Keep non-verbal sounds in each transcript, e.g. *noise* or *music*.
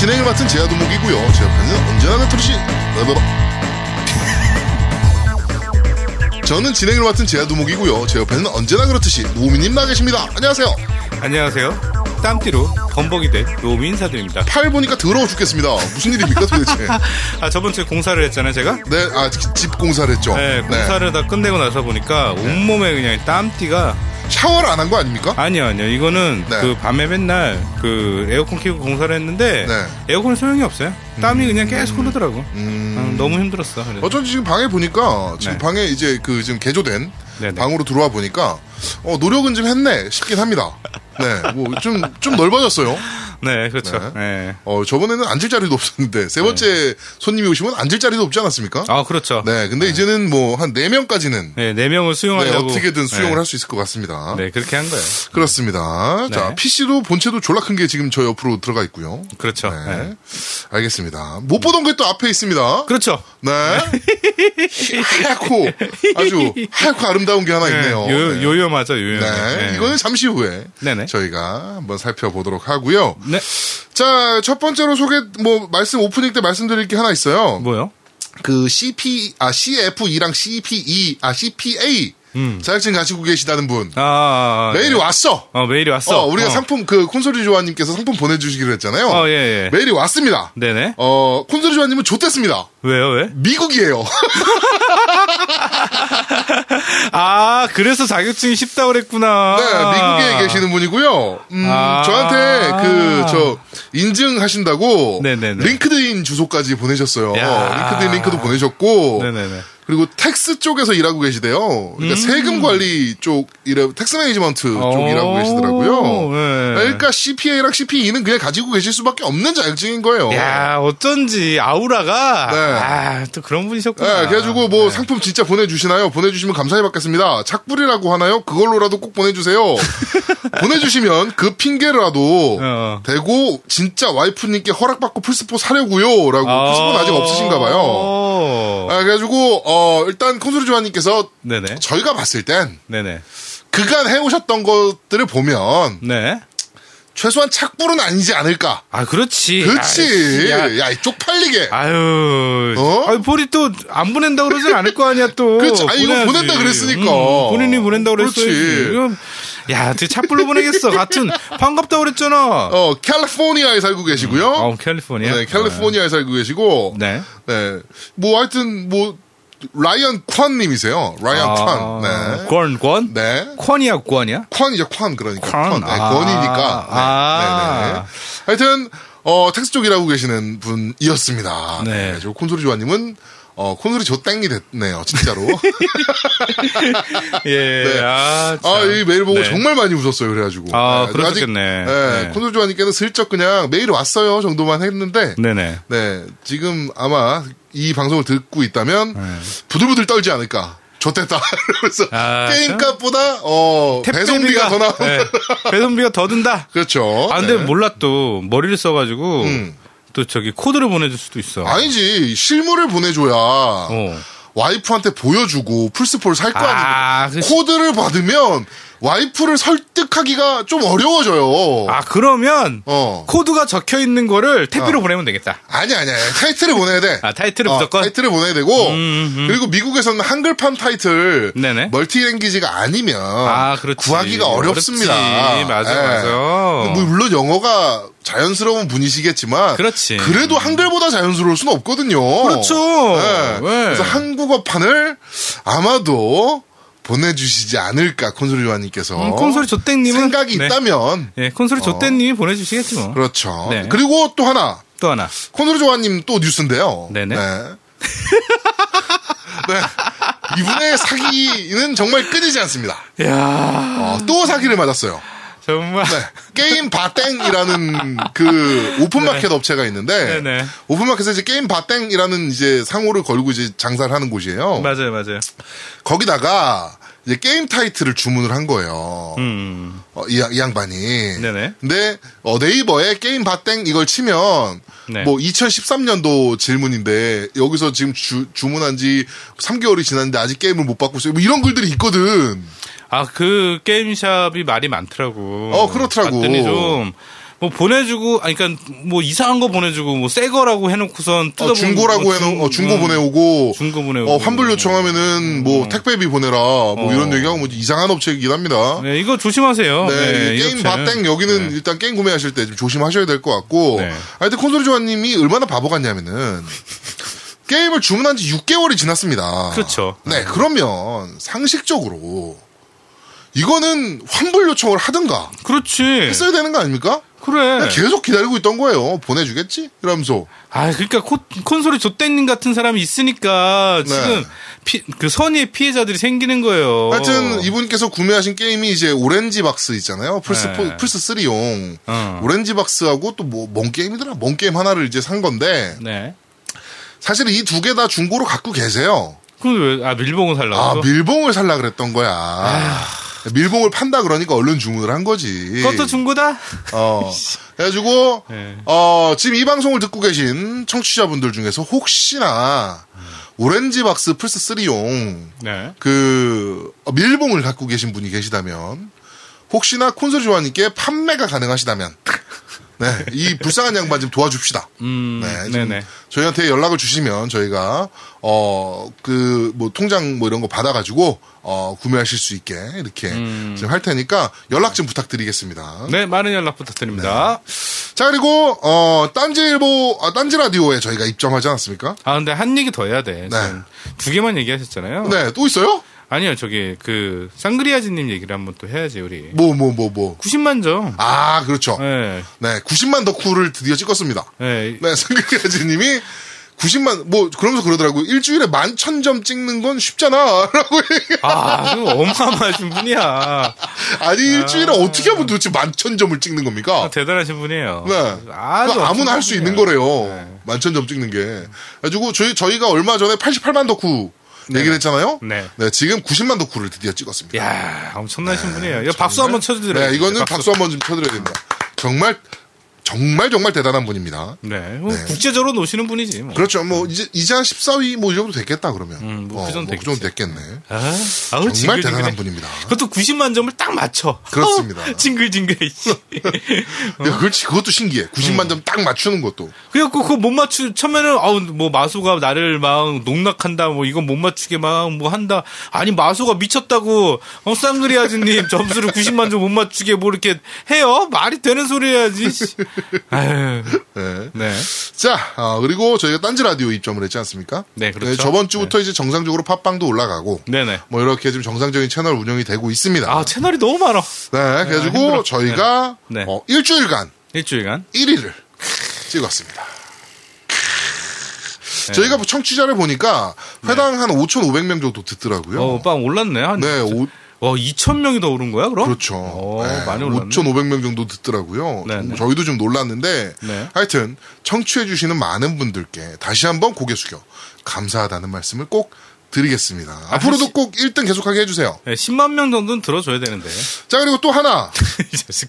진행을 맡은 제아도목이고요. 제 옆에는 언제나 그렇듯이 저는 진행을 맡은 제아도목이고요. 제 옆에는 언제나 그렇듯이 노미님 나 계십니다. 안녕하세요. 안녕하세요. 땀띠로 범벅이 된 노미 인사드립니다. 팔 보니까 더러워 죽겠습니다. 무슨 일입니까 도대체? *laughs* 아, 저번 주에 공사를 했잖아요, 제가? 네, 아, 집 공사를 했죠. 네, 공사를 다 끝내고 나서 보니까 온몸에 그냥 땀띠가 샤워를 안 한 거 아닙니까? 아니요, 아니요. 이거는 네. 그 밤에 맨날 그 에어컨 켜고 공사를 했는데 네. 에어컨 소용이 없어요. 땀이 그냥 계속 흐르더라고. 음. 아, 너무 힘들었어. 그래서. 어쩐지 지금 방에 보니까 지금 네. 방에 이제 그 지금 개조된 네네. 방으로 들어와 보니까 어 노력은 좀 했네 싶긴 합니다. 네, 뭐 좀 좀 넓어졌어요. 네, 그렇죠. 네. 네. 어 저번에는 앉을 자리도 없었는데 세 번째 손님이 오시면 앉을 자리도 없지 않았습니까? 아, 그렇죠. 네, 근데 이제는 뭐 한 네 명까지는 네, 네 명을 네, 수용하려고 어떻게든 수용을 네. 할수 있을 것 같습니다. 네, 그렇게 한 거예요. 그렇습니다. 자, 네. PC도 본체도 졸라 큰 게 지금 저 옆으로 들어가 있고요. 그렇죠. 네. 네. 알겠습니다. 못 보던 게 또 앞에 있습니다. 그렇죠. 네. 하얗고 아주 하얗고 아름다운 게 하나 있네요. 네, 요, 네. 요요마죠, 요요. 네. 이거는 잠시 후에 네네. 저희가 한번 살펴보도록 하고요. 네. 자, 첫 번째로 소개 뭐 말씀 오프닝 때 말씀드릴 게 하나 있어요. 뭐요? 그 CP 아 CFE랑 CPE 아 CPA 자격증 가지고 계시다는 분 아, 아, 메일이 왔어. 어, 메일이 왔어. 어, 우리가 어. 상품 그 콘솔이 조아님께서 상품 보내주시기로 했잖아요. 어, 예, 예. 메일이 왔습니다. 네네. 어 콘솔이 조아님은 좆됐습니다. 왜요, 왜? 미국이에요. *laughs* 아, 그래서 자격증이 쉽다고 그랬구나. 네, 미국에 계시는 분이고요. 음, 아. 저한테 그, 저, 인증하신다고. 네네네. LinkedIn 주소까지 보내셨어요. 야. LinkedIn 링크도 보내셨고. 네네네. 그리고 tax 쪽에서 일하고 계시대요. 그러니까 세금 관리 쪽, 일해, tax management 쪽 오, 일하고 계시더라고요. 네. 그러니까 CPA랑 CPE는 그냥 가지고 계실 수밖에 없는 자격증인 거예요. 야, 어쩐지 아우라가 네. 아, 또 그런 분이셨구나. 네, 그래가지고 뭐 상품 진짜 보내주시나요? 보내주시면 감사히 받겠습니다. 착불이라고 하나요? 그걸로라도 꼭 보내주세요. *laughs* 보내주시면 그 핑계라도 어. 대고 진짜 와이프님께 허락받고 플스4 사려고요. 라고 플스4는 아직 없으신가 봐요. 오. 아, 그래가지고 어, 일단 콘솔이 조아님께서 네네. 저희가 봤을 땐 네네. 그간 해오셨던 것들을 보면 네. 최소한 착불은 아니지 않을까. 아, 그렇지. 그렇지. 야, 야, 이 쪽팔리게. 아유. 어? 아유, 볼이 또 안 보낸다 그러진 않을 거 아니야, 또. 그렇지. 아니, 이거. 보낸다 그랬으니까. 음, 본인이 보낸다 그랬어야지. 야, 어떻게 착불로 보내겠어. *laughs* 같은, 반갑다 그랬잖아. 어, 캘리포니아에 살고 계시고요. 어, 캘리포니아. 네, 캘리포니아에 살고 계시고. 네. 네. 뭐, 하여튼, 뭐, 라이언 콴님이세요. 라이언 콴. 네. 권, 권? 네. 권이야, 권이야? 콴이죠, 콴. 그러니까. 권. 권. 네, 아. 권이니까. 네. 아. 네, 네. 하여튼, 어, tax 쪽 일하고 계시는 분이었습니다. 네. 저 콘솔이 조아님은, 어, 콘솔이 조땡이 됐네요, 진짜로. *laughs* 예. 네. 아, 참. 아, 이 메일 보고 네. 정말 많이 웃었어요, 그래가지고. 아, 네, 그러셨겠네. 아직, 네. 네, 콘솔 조아님께는 슬쩍 그냥 메일 왔어요 정도만 했는데, 네네. 네, 지금 아마 이 방송을 듣고 있다면 부들부들 떨지 않을까. 좋댔다. *laughs* 그래서 네. 아, 게임값보다 어 배송비가 더 나온. 네, 배송비가 더 든다. *laughs* 그렇죠. 아, 근데 네. 몰라 또 머리를 써가지고 음. 또 저기 코드를 보내줄 수도 있어. 아니지 실물을 보내줘야 어. 와이프한테 보여주고 플스4를 살 거 아, 아닙니까? 그- 코드를 받으면 와이프를 설득하기가 좀 어려워져요. 아 그러면 어. 코드가 적혀 있는 거를 택배로 어. 보내면 되겠다. 아니 아니야 타이틀을 보내야 돼. 아 타이틀을 어, 무조건. 타이틀을 보내야 되고 그리고 미국에서는 한글판 타이틀 네네. 멀티랭귀지가 아니면 아, 그렇지. 구하기가 어렵습니다. 어렵지. 맞아, 예. 맞아. 뭐 물론 영어가 자연스러운 분이시겠지만 그렇지. 그래도 한글보다 자연스러울 수는 없거든요. 그렇죠. 예. 네. 그래서 한국어판을 아마도 보내주시지 않을까 콘솔이 요한님께서 음, 콘솔이 조땡님은 생각이 네. 있다면 예, 콘솔이 조땡님이 보내주시겠지 뭐. 그렇죠. 네. 그리고 또 하나 또 하나. 콘솔이 조아님 또 뉴스인데요. 네네. 네. *laughs* 네. 이분의 사기는 정말 끊이지 않습니다. 야 어, 또 사기를 맞았어요. 정말. 네. 게임 바땡이라는 그 오픈마켓 업체가 있는데 네네. 오픈마켓에서 이제 게임 바땡이라는 이제 상호를 걸고 이제 장사를 하는 곳이에요. 맞아요, 맞아요. 거기다가 이제 게임 타이틀을 주문을 한 거예요. 음. 어, 이, 양- 이 양반이. 네네. 근데 어, 네이버에 게임 바땡 이걸 치면 네. 뭐 2013년도 질문인데 여기서 지금 주, 주문한 지 3개월이 지났는데 아직 게임을 못 받고 있어요. 뭐 이런 글들이 있거든. 아, 그 게임샵이 말이 많더라고. 어, 그렇더라고. 봤더니 좀, 뭐 보내주고, 아니, 그니까, 뭐 이상한 거 보내주고, 뭐 새 거라고 해놓고선 어, 뜯어보고. 중고라고 뭐 해놓, 중- 어, 중고 음, 보내오고. 중고 보내오고. 어, 환불 요청하면은 뭐 택배비 보내라. 뭐 어. 이런 얘기하고 뭐 이상한 업체이긴 합니다. 네, 이거 조심하세요. 네, 네, 이 게임. 바땡 여기는 일단 게임 구매하실 때 좀 조심하셔야 될 것 같고. 네. 하여튼 콘솔이 조아님이 얼마나 바보 같냐면은 게임을 주문한 지 6개월이 지났습니다. 그렇죠. 네, 그러면 상식적으로 이거는 환불 요청을 하든가 그렇지. 했어야 되는 거 아닙니까? 그래. 계속 기다리고 있던 거예요. 보내주겠지? 이러면서. 아, 그러니까 코, 콘솔이 조땡님 같은 사람이 있으니까 네. 지금 피, 그 선의의 피해자들이 생기는 거예요. 하여튼 이분께서 구매하신 게임이 이제 오렌지 박스 있잖아요. 플스 네. 플스 3용 어. 오렌지 박스하고 또 뭐 뭔 게임이더라? 뭔 게임 하나를 이제 산 건데 네. 사실 이 두 개 다 중고로 갖고 계세요. 그럼 왜, 아, 밀봉을 살라고? 아 밀봉을 살라 그랬던 거야. 밀봉을 판다 그러니까 얼른 주문을 한 거지. 그것도 중고다? 어. *laughs* 그래가지고 네. 어 지금 이 방송을 듣고 계신 청취자분들 중에서 혹시나 오렌지 박스 플스 3용 네. 그 어, 밀봉을 갖고 계신 분이 계시다면 혹시나 콘솔 조아님께 판매가 가능하시다면 네, 이 불쌍한 양반 좀 도와줍시다. 음, 네, 좀 네네. 저희한테 연락을 주시면 저희가 어 그 뭐 통장 뭐 이런 거 받아가지고 어 구매하실 수 있게 이렇게 음. 좀할 테니까 연락 좀 부탁드리겠습니다. 네, 많은 연락 부탁드립니다. 자 그리고 어 딴지일보 아, 딴지 라디오에 저희가 입점하지 않았습니까? 아, 근데 한 얘기 더 해야 돼. 지금 두 개만 얘기하셨잖아요. 네, 또 있어요? 아니요, 저기, 그, 쌍그리아즈님 얘기를 한번 또 해야지, 우리. 뭐 뭐 뭐 뭐. 90만 점. 아 그렇죠. 네. 네, 90만 덕후를 드디어 찍었습니다. 네. 네, 상그리아즈님이 90만 뭐 그러면서 그러더라고요. 일주일에 만 천 점 찍는 건 쉽잖아라고. *laughs* 얘기- 아, 그 어마어마하신 분이야. 아니 일주일에 어떻게 하면 도대체 만 천 점을 찍는 겁니까? 아, 대단하신 분이에요. 네. 아주 아무나 할 수 있는 거래요. 네. 만천 점 찍는 게. 그래가지고 저희 저희가 얼마 전에 88만 덕후 얘기를 했잖아요. 네. 지금 90만 덕후를 드디어 찍었습니다. 야 엄청나신 분이에요. 이거 박수 한번 쳐주드려요. 네, 이거는 박수 한번 좀 쳐드려야 됩니다. 정말 정말 정말 대단한 분입니다. 네. 뭐 국제적으로 노시는 분이지. 뭐. 그렇죠. 뭐 이제 이제 한 14위 뭐 이 정도 됐겠다 그러면. 음, 뭐그 정도 그 정도 됐겠네. 아, 아우, 정말. 대단한 분입니다. 그것도 90만 점을 딱 맞춰. 그렇습니다. 어, *laughs* 징글징글해. 씨. *laughs* 야, 그렇지 그것도 신기해. 90만 점딱 맞추는 것도. 그래갖고 그거 못 맞추 처음에는 아우 뭐 마수가 나를 막 농락한다 뭐 이건 못 맞추게 막 뭐 한다 아니 마수가 미쳤다고 어 쌍그리 아즈님 점수를 90만 점 못 맞추게 뭐 이렇게 해요 말이 되는 소리 해야지 씨. 아유 네. 네 자, 어, 그리고 저희가 딴지 라디오 입점을 했지 않습니까? 네, 그렇죠. 저번 주부터 이제 정상적으로 팟빵도 올라가고 네네 뭐 이렇게 좀 정상적인 채널 운영이 되고 있습니다. 아 채널이 너무 많아 네, 그래가지고 힘들어. 저희가 네. 어, 일주일간 일주일간 1위를 찍었습니다. 저희가 뭐 청취자를 보니까 회당 한 5,500명 정도 듣더라고요. 어 빵 올랐네 한 네, 오, 어 2천 명이 더 오른 거야 그럼 그렇죠. 어, 네, 많이 올랐네 5,500명 정도 듣더라고요. 네, 좀 네. 저희도 좀 놀랐는데 네. 하여튼 청취해주시는 많은 분들께 다시 한번 고개 숙여 감사하다는 말씀을 꼭 드리겠습니다. 앞으로도 시- 꼭 1등 계속하게 해주세요. 네, 10만 명 정도는 들어줘야 되는데 자 그리고 또 하나 *laughs*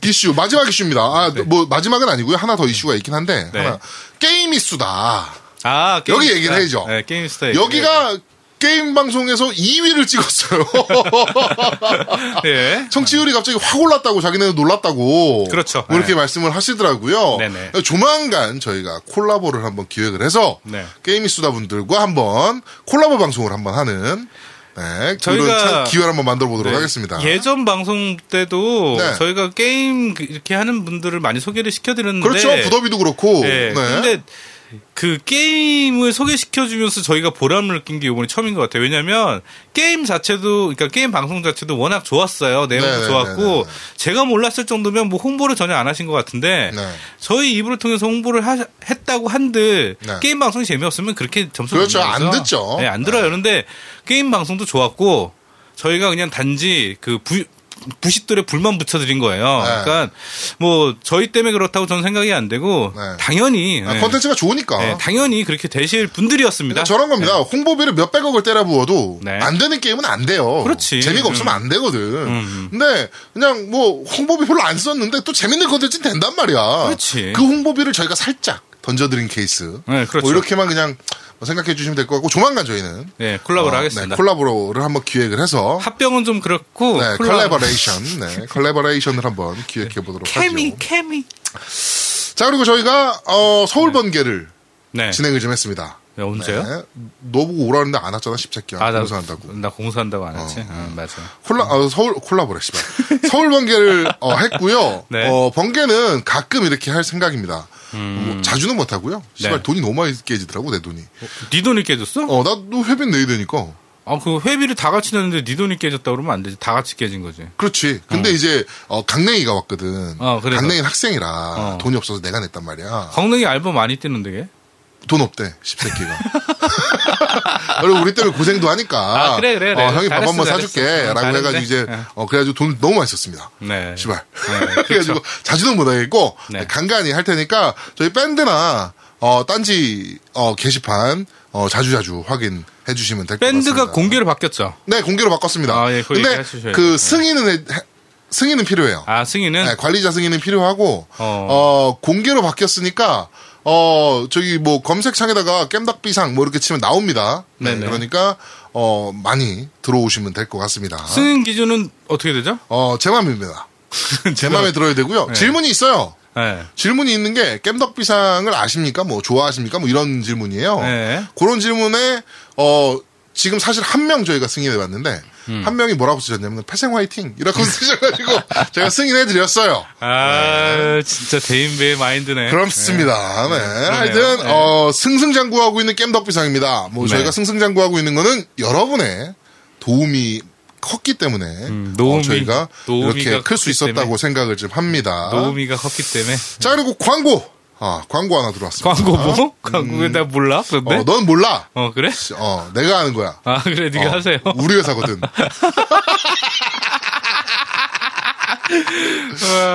이. 이슈 마지막 이슈입니다. 아뭐 마지막은 아니고요. 하나 더 이슈가 있긴 한데 네. 하나 게임 이수다. 아 여기 게임이수다. 얘기를 해야죠. 네 게임이수다 여기가 게임 방송에서 2위를 찍었어요. 네. *laughs* 청취율이 갑자기 확 올랐다고 자기네는 놀랐다고. 그렇죠. 뭐 이렇게 네. 말씀을 하시더라고요. 네네. 조만간 저희가 콜라보를 한번 기획을 해서 네. 게임이수다 분들과 한번 콜라보 방송을 한번 하는 네, 저희가 기회를 한번 만들어 보도록 네. 하겠습니다. 예전 방송 때도 네. 저희가 게임 그- 이렇게 하는 분들을 많이 소개를 시켜드렸는데. 그렇죠. 부더비도 그렇고. 네. 네. 근데 그 게임을 소개시켜주면서 저희가 보람을 느낀 게 이번이 처음인 것 같아요. 왜냐면 게임 자체도, 그러니까 게임 방송 자체도 워낙 좋았어요. 내용도 네, 네, 좋았고, 네, 네, 네. 제가 몰랐을 정도면 뭐 홍보를 전혀 안 하신 것 같은데, 네. 저희 입을 통해서 홍보를 하- 했다고 한들, 네. 게임 방송이 재미없으면 그렇게 점수를 그렇죠. 못안 듣죠. 네, 안 들어요. 그런데 게임 방송도 좋았고, 저희가 그냥 단지 그 부, 부싯돌에 불만 붙여드린 거예요. 네. 그러니까 뭐 저희 때문에 그렇다고 저는 생각이 안 되고 네. 당연히 아, 네. 컨텐츠가 좋으니까. 네, 당연히 그렇게 되실 분들이었습니다. 그러니까 저런 겁니다. 홍보비를 몇백억을 때려 부어도 네. 안 되는 게임은 안 돼요. 그렇지. 음. 재미가 없으면 안 되거든. 근데 그냥 뭐 홍보비 별로 안 썼는데 또 재밌는 컨텐츠는 된단 말이야. 그렇지. 그 홍보비를 저희가 살짝 던져드린 케이스. 네, 그렇죠. 뭐 이렇게만 그냥 생각해 주시면 될 것 같고 조만간 저희는 네, 콜라보를 어, 하겠습니다. 네, 콜라보를 한번 기획을 해서 합병은 좀 그렇고 네, 콜라- 컬래버레이션, 네, 컬래버레이션을 한번 기획해 보도록 케미 하죠. 케미. 자 그리고 저희가 어, 서울 번개를 네. 진행을 좀 했습니다. 네, 언제요? 네. 너 보고 오라는데 안 왔잖아, 십새끼야. 아, 나 공사한다고. 나 공사한다고 안 했지. 어, 맞아. 콜라, 아, 서울, 콜라보래, 씨발. *laughs* 서울 번개를, 어, 했고요. 네. 어, 번개는 가끔 이렇게 할 생각입니다. 뭐 자주는 못 하고요. 씨발, 네. 돈이 너무 많이 깨지더라고, 내 돈이. 네 돈이 깨졌어? 어, 나도 회비 내야 되니까. 아, 그 회비를 다 같이 냈는데 네 돈이 깨졌다 그러면 안 되지. 다 같이 깨진 거지. 그렇지. 근데 이제, 어, 강냉이가 왔거든. 어. 강냉이는 학생이라 어. 돈이 없어서 내가 냈단 말이야. 광릉이 앨범 많이 뛰는데 걔? 돈 없대, 십새끼가. *laughs* 그리고 우리 때문에 고생도 하니까. 아, 그래, 그래, 그래. 어, 형이 밥 잘했어, 한번 잘했어. 사줄게. 응, 라고 잘했네. 해가지고 이제, 응. 어, 그래가지고 돈 너무 많이 썼습니다. 네. 시발. 네, *laughs* 그래가지고 그렇죠. 자주는 못하겠고 네. 간간히 할 테니까 저희 밴드나 어 딴지 어 게시판 어 자주자주 확인 해 주시면 될 것 같습니다. 밴드가 공개로 바뀌었죠. 네 공개로 바꿨습니다. 아, 예, 근데. 그 네. 승인은 해- 해- 승인은 필요해요. 아, 승희는? 네, 관리자 승인은 필요하고 어. 어. 공개로 바뀌었으니까 어 저기 뭐 검색창에다가 깸덕비상 뭐 이렇게 치면 나옵니다. 네. 그러니까 어 많이 들어오시면 될 것 같습니다. 승인 기준은 어떻게 되죠? 어 제 맘입니다. 제 맘에 *laughs* 들어야 되고요. 네. 질문이 있어요. 네. 질문이 있는 게 깸덕비상을 아십니까? 뭐 좋아하십니까? 뭐 이런 질문이에요. 네. 그런 질문에 어 지금 사실 한 명 저희가 승인해 봤는데 음. 한 명이 뭐라고 쓰셨냐면 패생 화이팅 이라고 *laughs* 쓰셔가지고 제가 승인해 드렸어요. 아, 진짜 대인배의 마인드네. 그렇습니다. 네. 그러네요. 하여튼 네. 어 승승장구하고 있는 깸덕비상입니다. 뭐 네. 저희가 승승장구하고 있는 거는 여러분의 도움이 컸기 때문에 음, 어, 노움이- 저희가 이렇게 클 수 있었다고 때문에. 생각을 좀 합니다. 노우미가 컸기 때문에. 자 그리고 광고 아 광고 하나 들어왔습니다. 광고 뭐? 광고 나 몰라? 그런데? 어, 넌 몰라. 어, 그래? 어, 내가 하는 거야. 아, 그래, 네가 어, 하세요. 우리 회사거든. *laughs*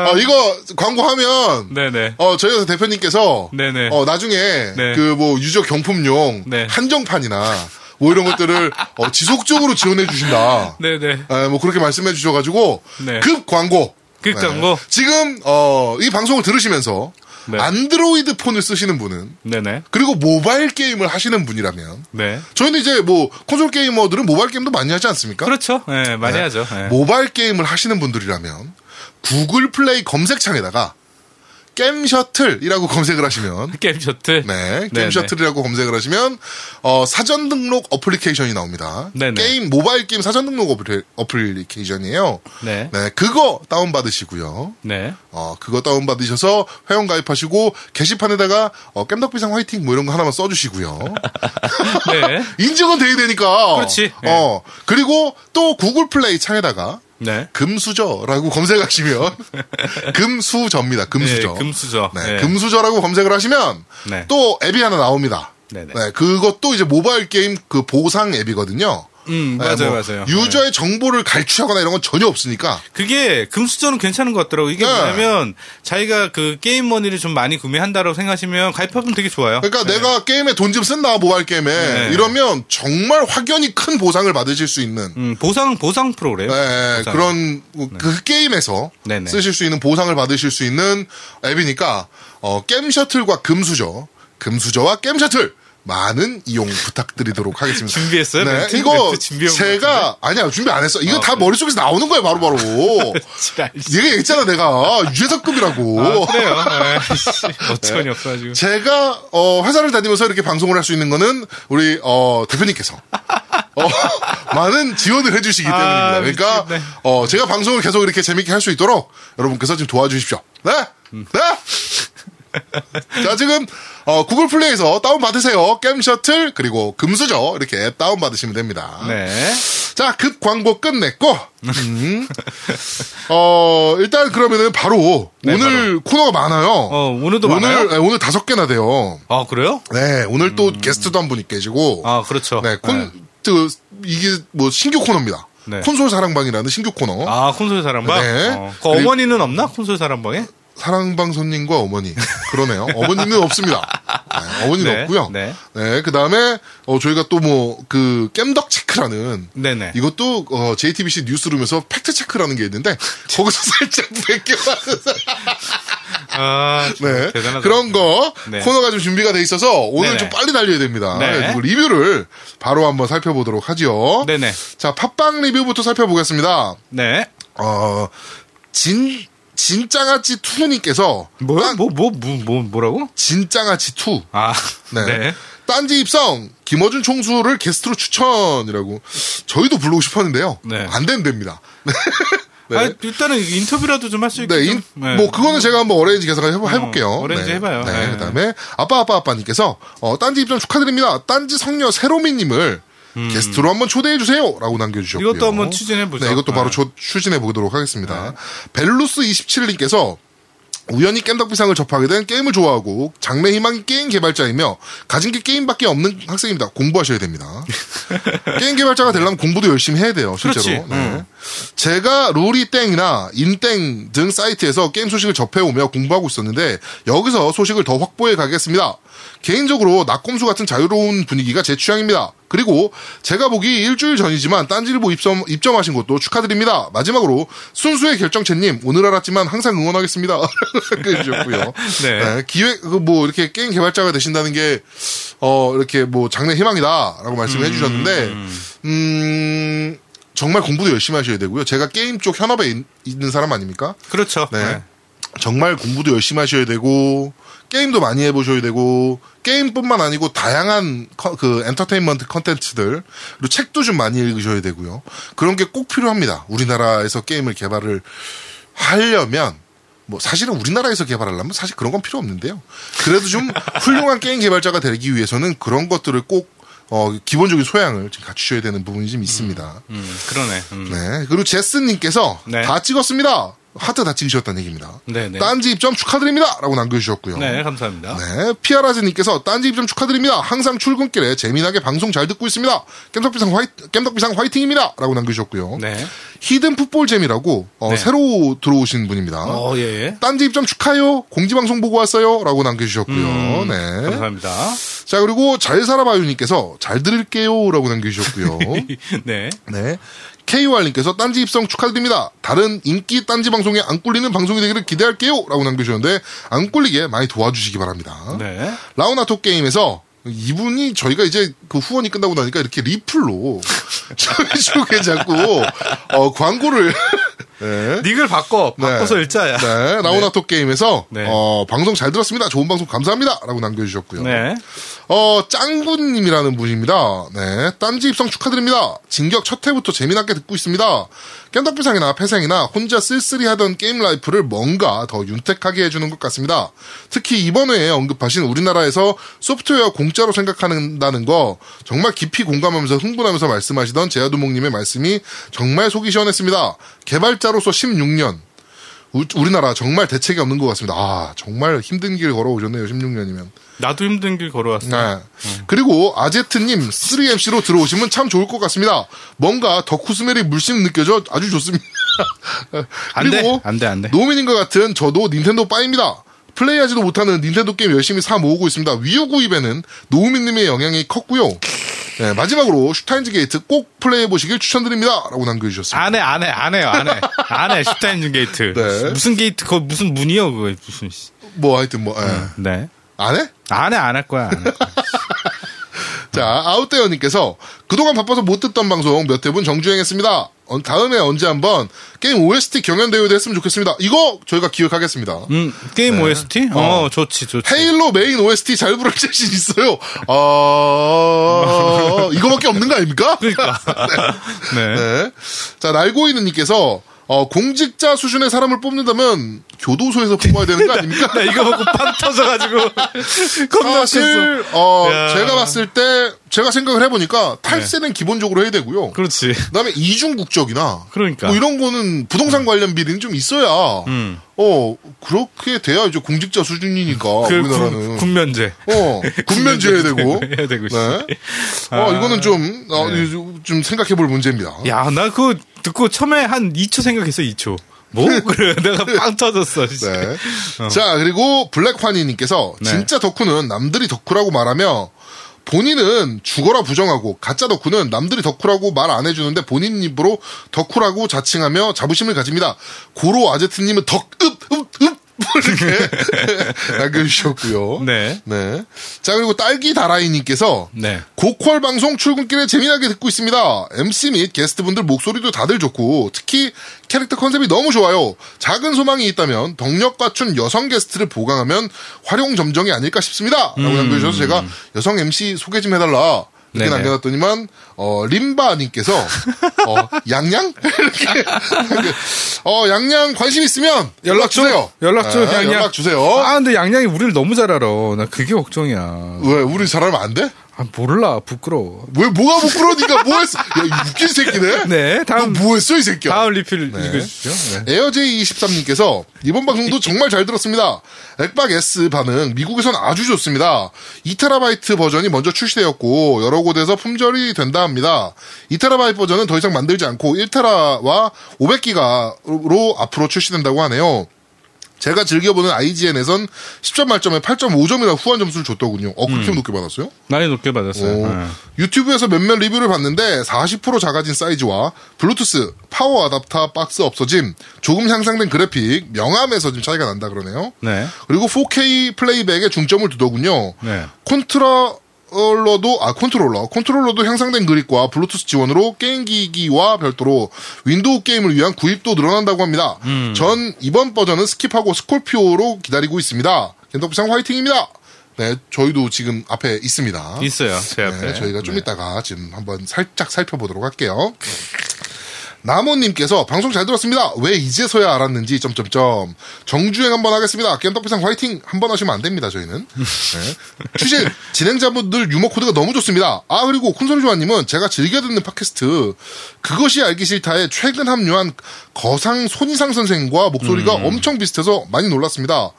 어, 이거 광고하면 네네. 어, 저희 회사 대표님께서 네네. 어, 나중에 네. 그뭐 유저 경품용 네. 한정판이나 뭐 이런 것들을 어, 지속적으로 지원해 주신다. 네네. 에, 뭐 그렇게 말씀해 주셔가지고 네. 급 광고. 급 광고? 지금 어, 이 방송을 들으시면서 네. 안드로이드 폰을 쓰시는 분은 네네. 그리고 모바일 게임을 하시는 분이라면 네. 저희는 이제 뭐 콘솔 게이머들은 모바일 게임도 많이 하지 않습니까? 그렇죠. 네, 많이 네. 하죠. 네. 모바일 게임을 하시는 분들이라면 구글 플레이 검색창에다가 게임 셔틀이라고 검색을 하시면 *laughs* 게임 셔틀. 네, 네, 게임 네. 셔틀이라고 검색을 하시면 어, 사전 등록 어플리케이션이 나옵니다. 네, 네. 게임 모바일 게임 사전 등록 어플리, 어플리케이션이에요. 네. 네, 그거 다운 받으시고요. 네. 어, 그거 다운 받으셔서 회원 가입하시고 게시판에다가 어, 겜덕비상 화이팅 뭐 이런 거 하나만 써주시고요. *laughs* 네. *laughs* 인증은 돼야 되니까. 그렇지. 네. 어 그리고 또 구글 플레이 창에다가 네. 금수저라고 검색하시면 *laughs* 금수저입니다. 금수저. 네, 금수저. 네, 네. 금수저라고 검색을 하시면 네. 또 앱이 하나 나옵니다. 네네. 네, 그것도 이제 모바일 게임 그 보상 앱이거든요. 음, 네, 맞아요, 뭐 맞아요. 유저의 정보를 갈취하거나 이런 건 전혀 없으니까. 그게 금수저는 괜찮은 것 같더라고. 이게 네. 뭐냐면 자기가 그 게임 머니를 좀 많이 구매한다라고 생각하시면 가입하면 되게 좋아요. 그러니까 네. 내가 게임에 돈 좀 쓴다 모바일 게임에 네. 이러면 정말 확연히 큰 보상을 받으실 수 있는 음, 보상 보상 프로그램요. 네, 보상. 그런 그 게임에서. 쓰실 수 있는 보상을 받으실 수 있는 앱이니까 어, 게임 셔틀과 금수저, 금수저와 게임 셔틀 많은 이용 부탁드리도록 하겠습니다. 준비했어요? 네, 멘트? 이거 멘트 제가 아니야 준비 안 했어. 이거 아, 다 그래? 머릿속에서 나오는 거야 바로 바로. 지랄. 얘가 얘기했잖아 내가 유재석급이라고. 아, 그래요. 에이씨, 어처구니 없어가지고. 제가 어, 회사를 다니면서 이렇게 방송을 할 수 있는 거는 우리 어, 대표님께서 어, *laughs* 많은 지원을 해주시기 아, 때문입니다. 그러니까. 어, 제가 방송을 계속 이렇게 재밌게 할 수 있도록 여러분께서 좀 도와주십시오. 네, 음. 네. *laughs* 자 지금 어, 구글 플레이에서 다운 받으세요. 게임 셔틀 그리고 금수저 이렇게 앱 다운 받으시면 됩니다. 네. 자, 급 광고 끝냈고, 음. 어, 일단 그러면은 바로 네, 오늘 코너가 많아요. 어, 오늘도 오늘, 많아요? 네, 오늘 다섯 개나 돼요. 아, 그래요? 네, 오늘 또 게스트도 한 분이 계시고, 아, 그렇죠. 네, 콘, 그, 이게 뭐 신규 코너입니다. 네. 콘솔 사랑방이라는 신규 코너. 아, 콘솔 사랑방? 네. 어. 그 어머니는 없나? 콘솔 사랑방에? 사랑방 손님과 어머니. 그러네요. 어머니는 없습니다. 네, 어머니는 네, 없고요. 네. 네, 그 다음에, 어, 저희가 또 뭐, 그, 겜덕 체크라는, 네네. 이것도, 어, JTBC 뉴스룸에서 팩트 체크라는 게 있는데, 거기서 *laughs* 살짝 베껴가는, 아, 참 네. 대단하다. 그런 거, 네. 코너가 좀 준비가 돼 있어서, 오늘 네네. 좀 빨리 달려야 됩니다. 네. 리뷰를 바로 한번 살펴보도록 하죠. 네네. 자, 팟빵 리뷰부터 살펴보겠습니다. 네. 어, 진, 진짱아찌 투님께서, 뭐야? 뭐, 뭐, 뭐, 뭐, 뭐라고? 진짱아찌 투. 아, 네. 네. 딴지 입성 김어준 총수를 게스트로 추천이라고 저희도 부르고 싶었는데요. 네. 안 된답니다. *laughs* 네. 아, 일단은 인터뷰라도 좀 할 수 있게. 네, 좀- 인- 네. 뭐 그거는 제가 한번 arrange 계속 해보, 해볼게요. 어, arrange 네. 해봐요. 네. 네. 그다음에 아빠 아빠 아빠님께서 어, 딴지 입점 축하드립니다. 딴지 성녀 세로미님을 게스트로 한번 초대해 주세요라고 남겨주셨고요. 음. 이것도 한번 추진해 보죠. 네, 이것도 바로 네. 조- 추진해 보도록 하겠습니다. 벨루스 27님께서 우연히 겜덕비상을 접하게 된 게임을 좋아하고 장래 희망이 게임 개발자이며 가진 게 게임밖에 없는 학생입니다. 공부하셔야 됩니다. *laughs* 게임 개발자가 되려면 공부도 열심히 해야 돼요. 실제로. 네. 음. 제가 루리땡이나 인땡 등 사이트에서 게임 소식을 접해오며 공부하고 있었는데 여기서 소식을 더 확보해 가겠습니다. 개인적으로 낙곰수 같은 자유로운 분위기가 제 취향입니다. 그리고 제가 보기 일주일 전이지만 딴지일보 입점, 입점하신 것도 축하드립니다. 마지막으로 순수의 결정체님 오늘 알았지만 항상 응원하겠습니다. *laughs* 해주셨고요. *laughs* 네. 기획 그뭐 이렇게 게임 개발자가 되신다는 게 어 이렇게 뭐 장래 희망이다라고 말씀을 해주셨는데 음 정말 공부도 열심히 하셔야 되고요. 제가 게임 쪽 현업에 있- 있는 사람 아닙니까? 그렇죠. 네. 네. 정말 공부도 열심히 하셔야 되고 게임도 많이 해보셔야 되고 게임뿐만 아니고 다양한 커- 그 엔터테인먼트 컨텐츠들 그리고 책도 좀 많이 읽으셔야 되고요. 그런 게 꼭 필요합니다. 우리나라에서 게임을 개발을 하려면 뭐 사실은 우리나라에서 개발하려면 사실 그런 건 필요 없는데요. 그래도 좀 *laughs* 훌륭한 게임 개발자가 되기 위해서는 그런 것들을 꼭 어, 기본적인 소양을 좀 갖추셔야 되는 부분이 좀 있습니다. 음, 그러네. 음. 네. 그리고 제스님께서 네. 다 찍었습니다. 하트 다 찍으셨다는 얘기입니다. 네, 네. 딴지 입점 축하드립니다! 라고 남겨주셨고요. 네, 감사합니다. 네, 피아라즈님께서 딴지 입점 축하드립니다. 항상 출근길에 재미나게 방송 잘 듣고 있습니다. 겜덕비상 화이, 겜덕비상 화이팅입니다! 라고 남겨주셨고요. 네. 히든 풋볼잼이라고, 어, 네. 새로 들어오신 분입니다. 어, 예, 예. 딴지 입점 축하요! 공지방송 보고 왔어요! 라고 남겨주셨고요. 음, 네. 감사합니다. 자, 그리고 잘 살아봐요님께서 잘 들을게요! 라고 남겨주셨고요. *laughs* 네. 네. KOR님께서 딴지 입성 축하드립니다. 다른 인기 딴지 방송에 안 꿀리는 방송이 되기를 기대할게요. 라고 남겨주셨는데, 안 꿀리게 많이 도와주시기 바랍니다. 네. 라우나토 게임에서 이분이 저희가 이제 그 후원이 끝나고 나니까 이렇게 리플로 *laughs* 저희 쪽에 자꾸 어, 광고를 네. 닉을 바꿔. 바꿔서 네. 일자야. 네, *laughs* 라우나토 게임에서 네. 어, 방송 잘 들었습니다. 좋은 방송 감사합니다. 라고 남겨주셨고요. 네. 어, 짱구님이라는 분입니다. 네. 딴지 입성 축하드립니다. 진격 첫 회부터 재미나게 듣고 있습니다. 겜덕비상이나 폐생이나 혼자 쓸쓸히 하던 게임 life를 뭔가 더 윤택하게 해주는 것 같습니다. 특히 이번 회에 언급하신 우리나라에서 소프트웨어 공짜로 생각한다는 거 정말 깊이 공감하면서 흥분하면서 말씀하시던 제아두목님의 말씀이 정말 속이 시원했습니다. 개발자로서 16년. 우, 우리나라 정말 대책이 없는 것 같습니다. 아, 정말 힘든 길 걸어오셨네요, 16년이면. 나도 힘든 길 걸어왔어. 네. 그리고 아제트님 3MC로 들어오시면 참 좋을 것 같습니다. 뭔가 덕후스멜이 물씬 느껴져 아주 좋습니다. *laughs* 그리고 안 돼, 안 돼. 노민님과 같은 저도 닌텐도 빠입니다. 플레이하지도 못하는 닌텐도 게임 열심히 사 모으고 있습니다. 위유 구입에는 노우민님의 영향이 컸고요. 네, 마지막으로 슈타인즈 게이트 꼭 플레이해 보시길 추천드립니다. 라고 남겨주셨습니다. 안 해, 안 해, 안 해요, 안 해. 안 해, 슈타인즈 게이트. 네. 무슨 게이트, 그거 무슨 문이요, 그거. 무슨. 씨. 뭐 하여튼 뭐, 예. 네. 안 해? 안 해, 안 할 거야. 안 할 거야. *laughs* 자, 아웃데어님께서 그동안 바빠서 못 듣던 방송 몇 회분 정주행했습니다. 어, 다음에 언제 한번 게임 OST 경연 대회도 했으면 좋겠습니다. 이거 저희가 기획하겠습니다. 음, 게임 OST? 어, 좋지, 좋지. 헤일로 메인 OST 잘 부를 자신 있어요. 어, 이거밖에 없는 거 아닙니까? 그러니까. *laughs* 네. 네. 자, 날고 있는 님께서 어, 공직자 수준의 사람을 뽑는다면 교도소에서 뽑아야 되는 거 아닙니까? 나 이거 보고 빵 터져가지고 *laughs* 사실 어 야. 제가 봤을 때 제가 생각을 해보니까 탈세는 기본적으로 해야 되고요. 그렇지. 그다음에 이중 국적이나 그러니까. 뭐 이런 거는 부동산 관련 비리는 좀 있어야 음. 어 그렇게 돼야 이제 공직자 수준이니까 그 우리나라는 군, 군면제. 어 군면제 해야 되고 *laughs* 해야 되고. 씨. 네. 어 아. 이거는 좀 어, 네. 좀 생각해볼 문제입니다. 야, 나 그거 듣고 처음에 한 2초 생각했어, 2초. 뭐? *laughs* 그래, 내가 빵 터졌어. 씨. 네. 자, 그리고 블랙환이님께서 네. 진짜 덕후는 남들이 덕후라고 말하며 본인은 죽어라 부정하고 가짜 덕후는 남들이 덕후라고 말 안 해주는데 본인 입으로 덕후라고 자칭하며 자부심을 가집니다. 고로 아제트님은 덕, 읍, 읍, 읍! 이렇게 *laughs* 남겨주셨고요. 네. 네. 자, 그리고 딸기 다라이님께서 네. 고퀄 방송 출근길에 재미나게 듣고 있습니다. MC 및 게스트분들 목소리도 다들 좋고 특히 캐릭터 컨셉이 너무 좋아요. 작은 소망이 있다면 덕력 갖춘 여성 게스트를 보강하면 활용 점정이 아닐까 싶습니다. 라고 남겨주셔서 제가 여성 MC 소개 좀 해달라. 이렇게. 남겨놨더니만 어 림바님께서 어 *laughs* 양양 *laughs* 이렇게 어 양양 관심 있으면 연락 주세요. 연락 줘, 네, 양양. 연락 주세요. 아, 근데 양양이 우리를 너무 잘 알아. 나 그게 걱정이야. 왜 우리 잘하면 안 돼? 아, 몰라. 부끄러워. 왜 뭐가 부끄러워? 네가 뭐 했어? 야, 이 웃긴 새끼네. 네, 다음, 너 뭐 했어 이 새끼야? 다음 리필 읽어주시죠. 네. 에어제이 23님께서 이번 방송도 정말 잘 들었습니다. 액박 S 반응 미국에선 아주 좋습니다. 2TB 버전이 먼저 출시되었고 여러 곳에서 품절이 된다 합니다. 2TB 버전은 더 이상 만들지 않고 1TB와 500기가로 앞으로 출시된다고 하네요. 제가 즐겨보는 IGN에선 10점 만점에 8.5점이나 후한 점수를 줬더군요. 어, 그렇게 높게 받았어요? 많이 높게 받았어요. 오. 네. 유튜브에서 몇몇 리뷰를 봤는데 40% 작아진 사이즈와 블루투스, power adapter 박스 없어짐, 조금 향상된 그래픽, 명암에서 좀 차이가 난다 그러네요. 네. 그리고 4K playback에 중점을 두더군요. 네. 컨트롤러도 아 컨트롤러 컨트롤러도 향상된 그립과 블루투스 지원으로 게임 기기와 별도로 윈도우 게임을 위한 구입도 늘어난다고 합니다. 음. 전 이번 버전은 skip하고 스콜피오로 기다리고 있습니다. 겜덕비상 화이팅입니다. 네, 저희도 지금 앞에 있습니다. 있어요. 제 앞에. 네, 저희가 좀 이따가 지금 한번 살짝 살펴보도록 할게요. 나모님께서 방송 잘 들었습니다. 왜 이제서야 알았는지 점점점 정주행 한번 하겠습니다. 겜덕비상 화이팅 한번 하시면 안 됩니다. 저희는 네. *laughs* 추진 진행자분들 유머 코드가 너무 좋습니다. 아 그리고 콘솔조아님은 제가 즐겨 듣는 팟캐스트 그것이 알기 싫다에 최근 합류한 거상 손이상 선생과 목소리가 엄청 비슷해서 많이 놀랐습니다.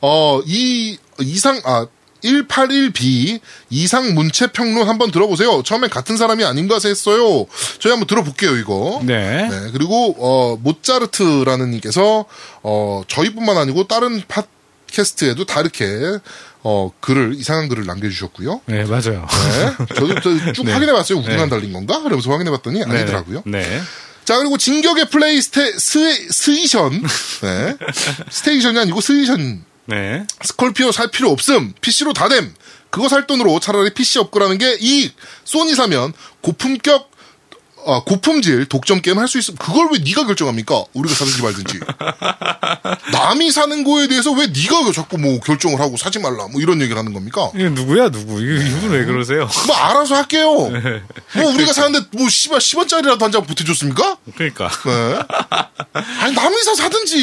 어 이 이상 아 181B 이상 문체 평론 한번 들어보세요. 처음엔 같은 사람이 아닌가 했어요. 저희 한번 들어볼게요, 이거. 네. 네, 그리고 어 모짜르트라는 님께서 어 저희뿐만 아니고 다른 팟캐스트에도 다르게 어 글을 이상한 글을 남겨주셨고요. 네, 맞아요. 네, 저도 저쭉 *laughs* 네. 확인해봤어요. 우등한 네. 달린 건가? 그러면서 확인해봤더니 아니더라고요. 네. 자 그리고 진격의 플레이 스테 스 스이션, 네, *laughs* 스테이션이 아니고 스이션 네. 스콜피오 살 필요 없음. PC로 다 됨. 그거 살 돈으로 차라리 PC 업그라는 게 이익. 소니 사면 고품격 아, 고품질 독점 게임 할 수 있음. 그걸 왜 네가 결정합니까? 우리가 사든지 말든지. *laughs* 남이 사는 거에 대해서 왜 네가 자꾸 뭐 결정을 하고 사지 말라. 뭐 이런 얘기를 하는 겁니까? 이게 누구야, 누구? 이거, 이분 왜 그러세요? 뭐 알아서 할게요. *laughs* 뭐 우리가 사는데 뭐 10원, 10원짜리라도 한 장 보태줬습니까? 그러니까. 네. 아니 남이 사 사든지.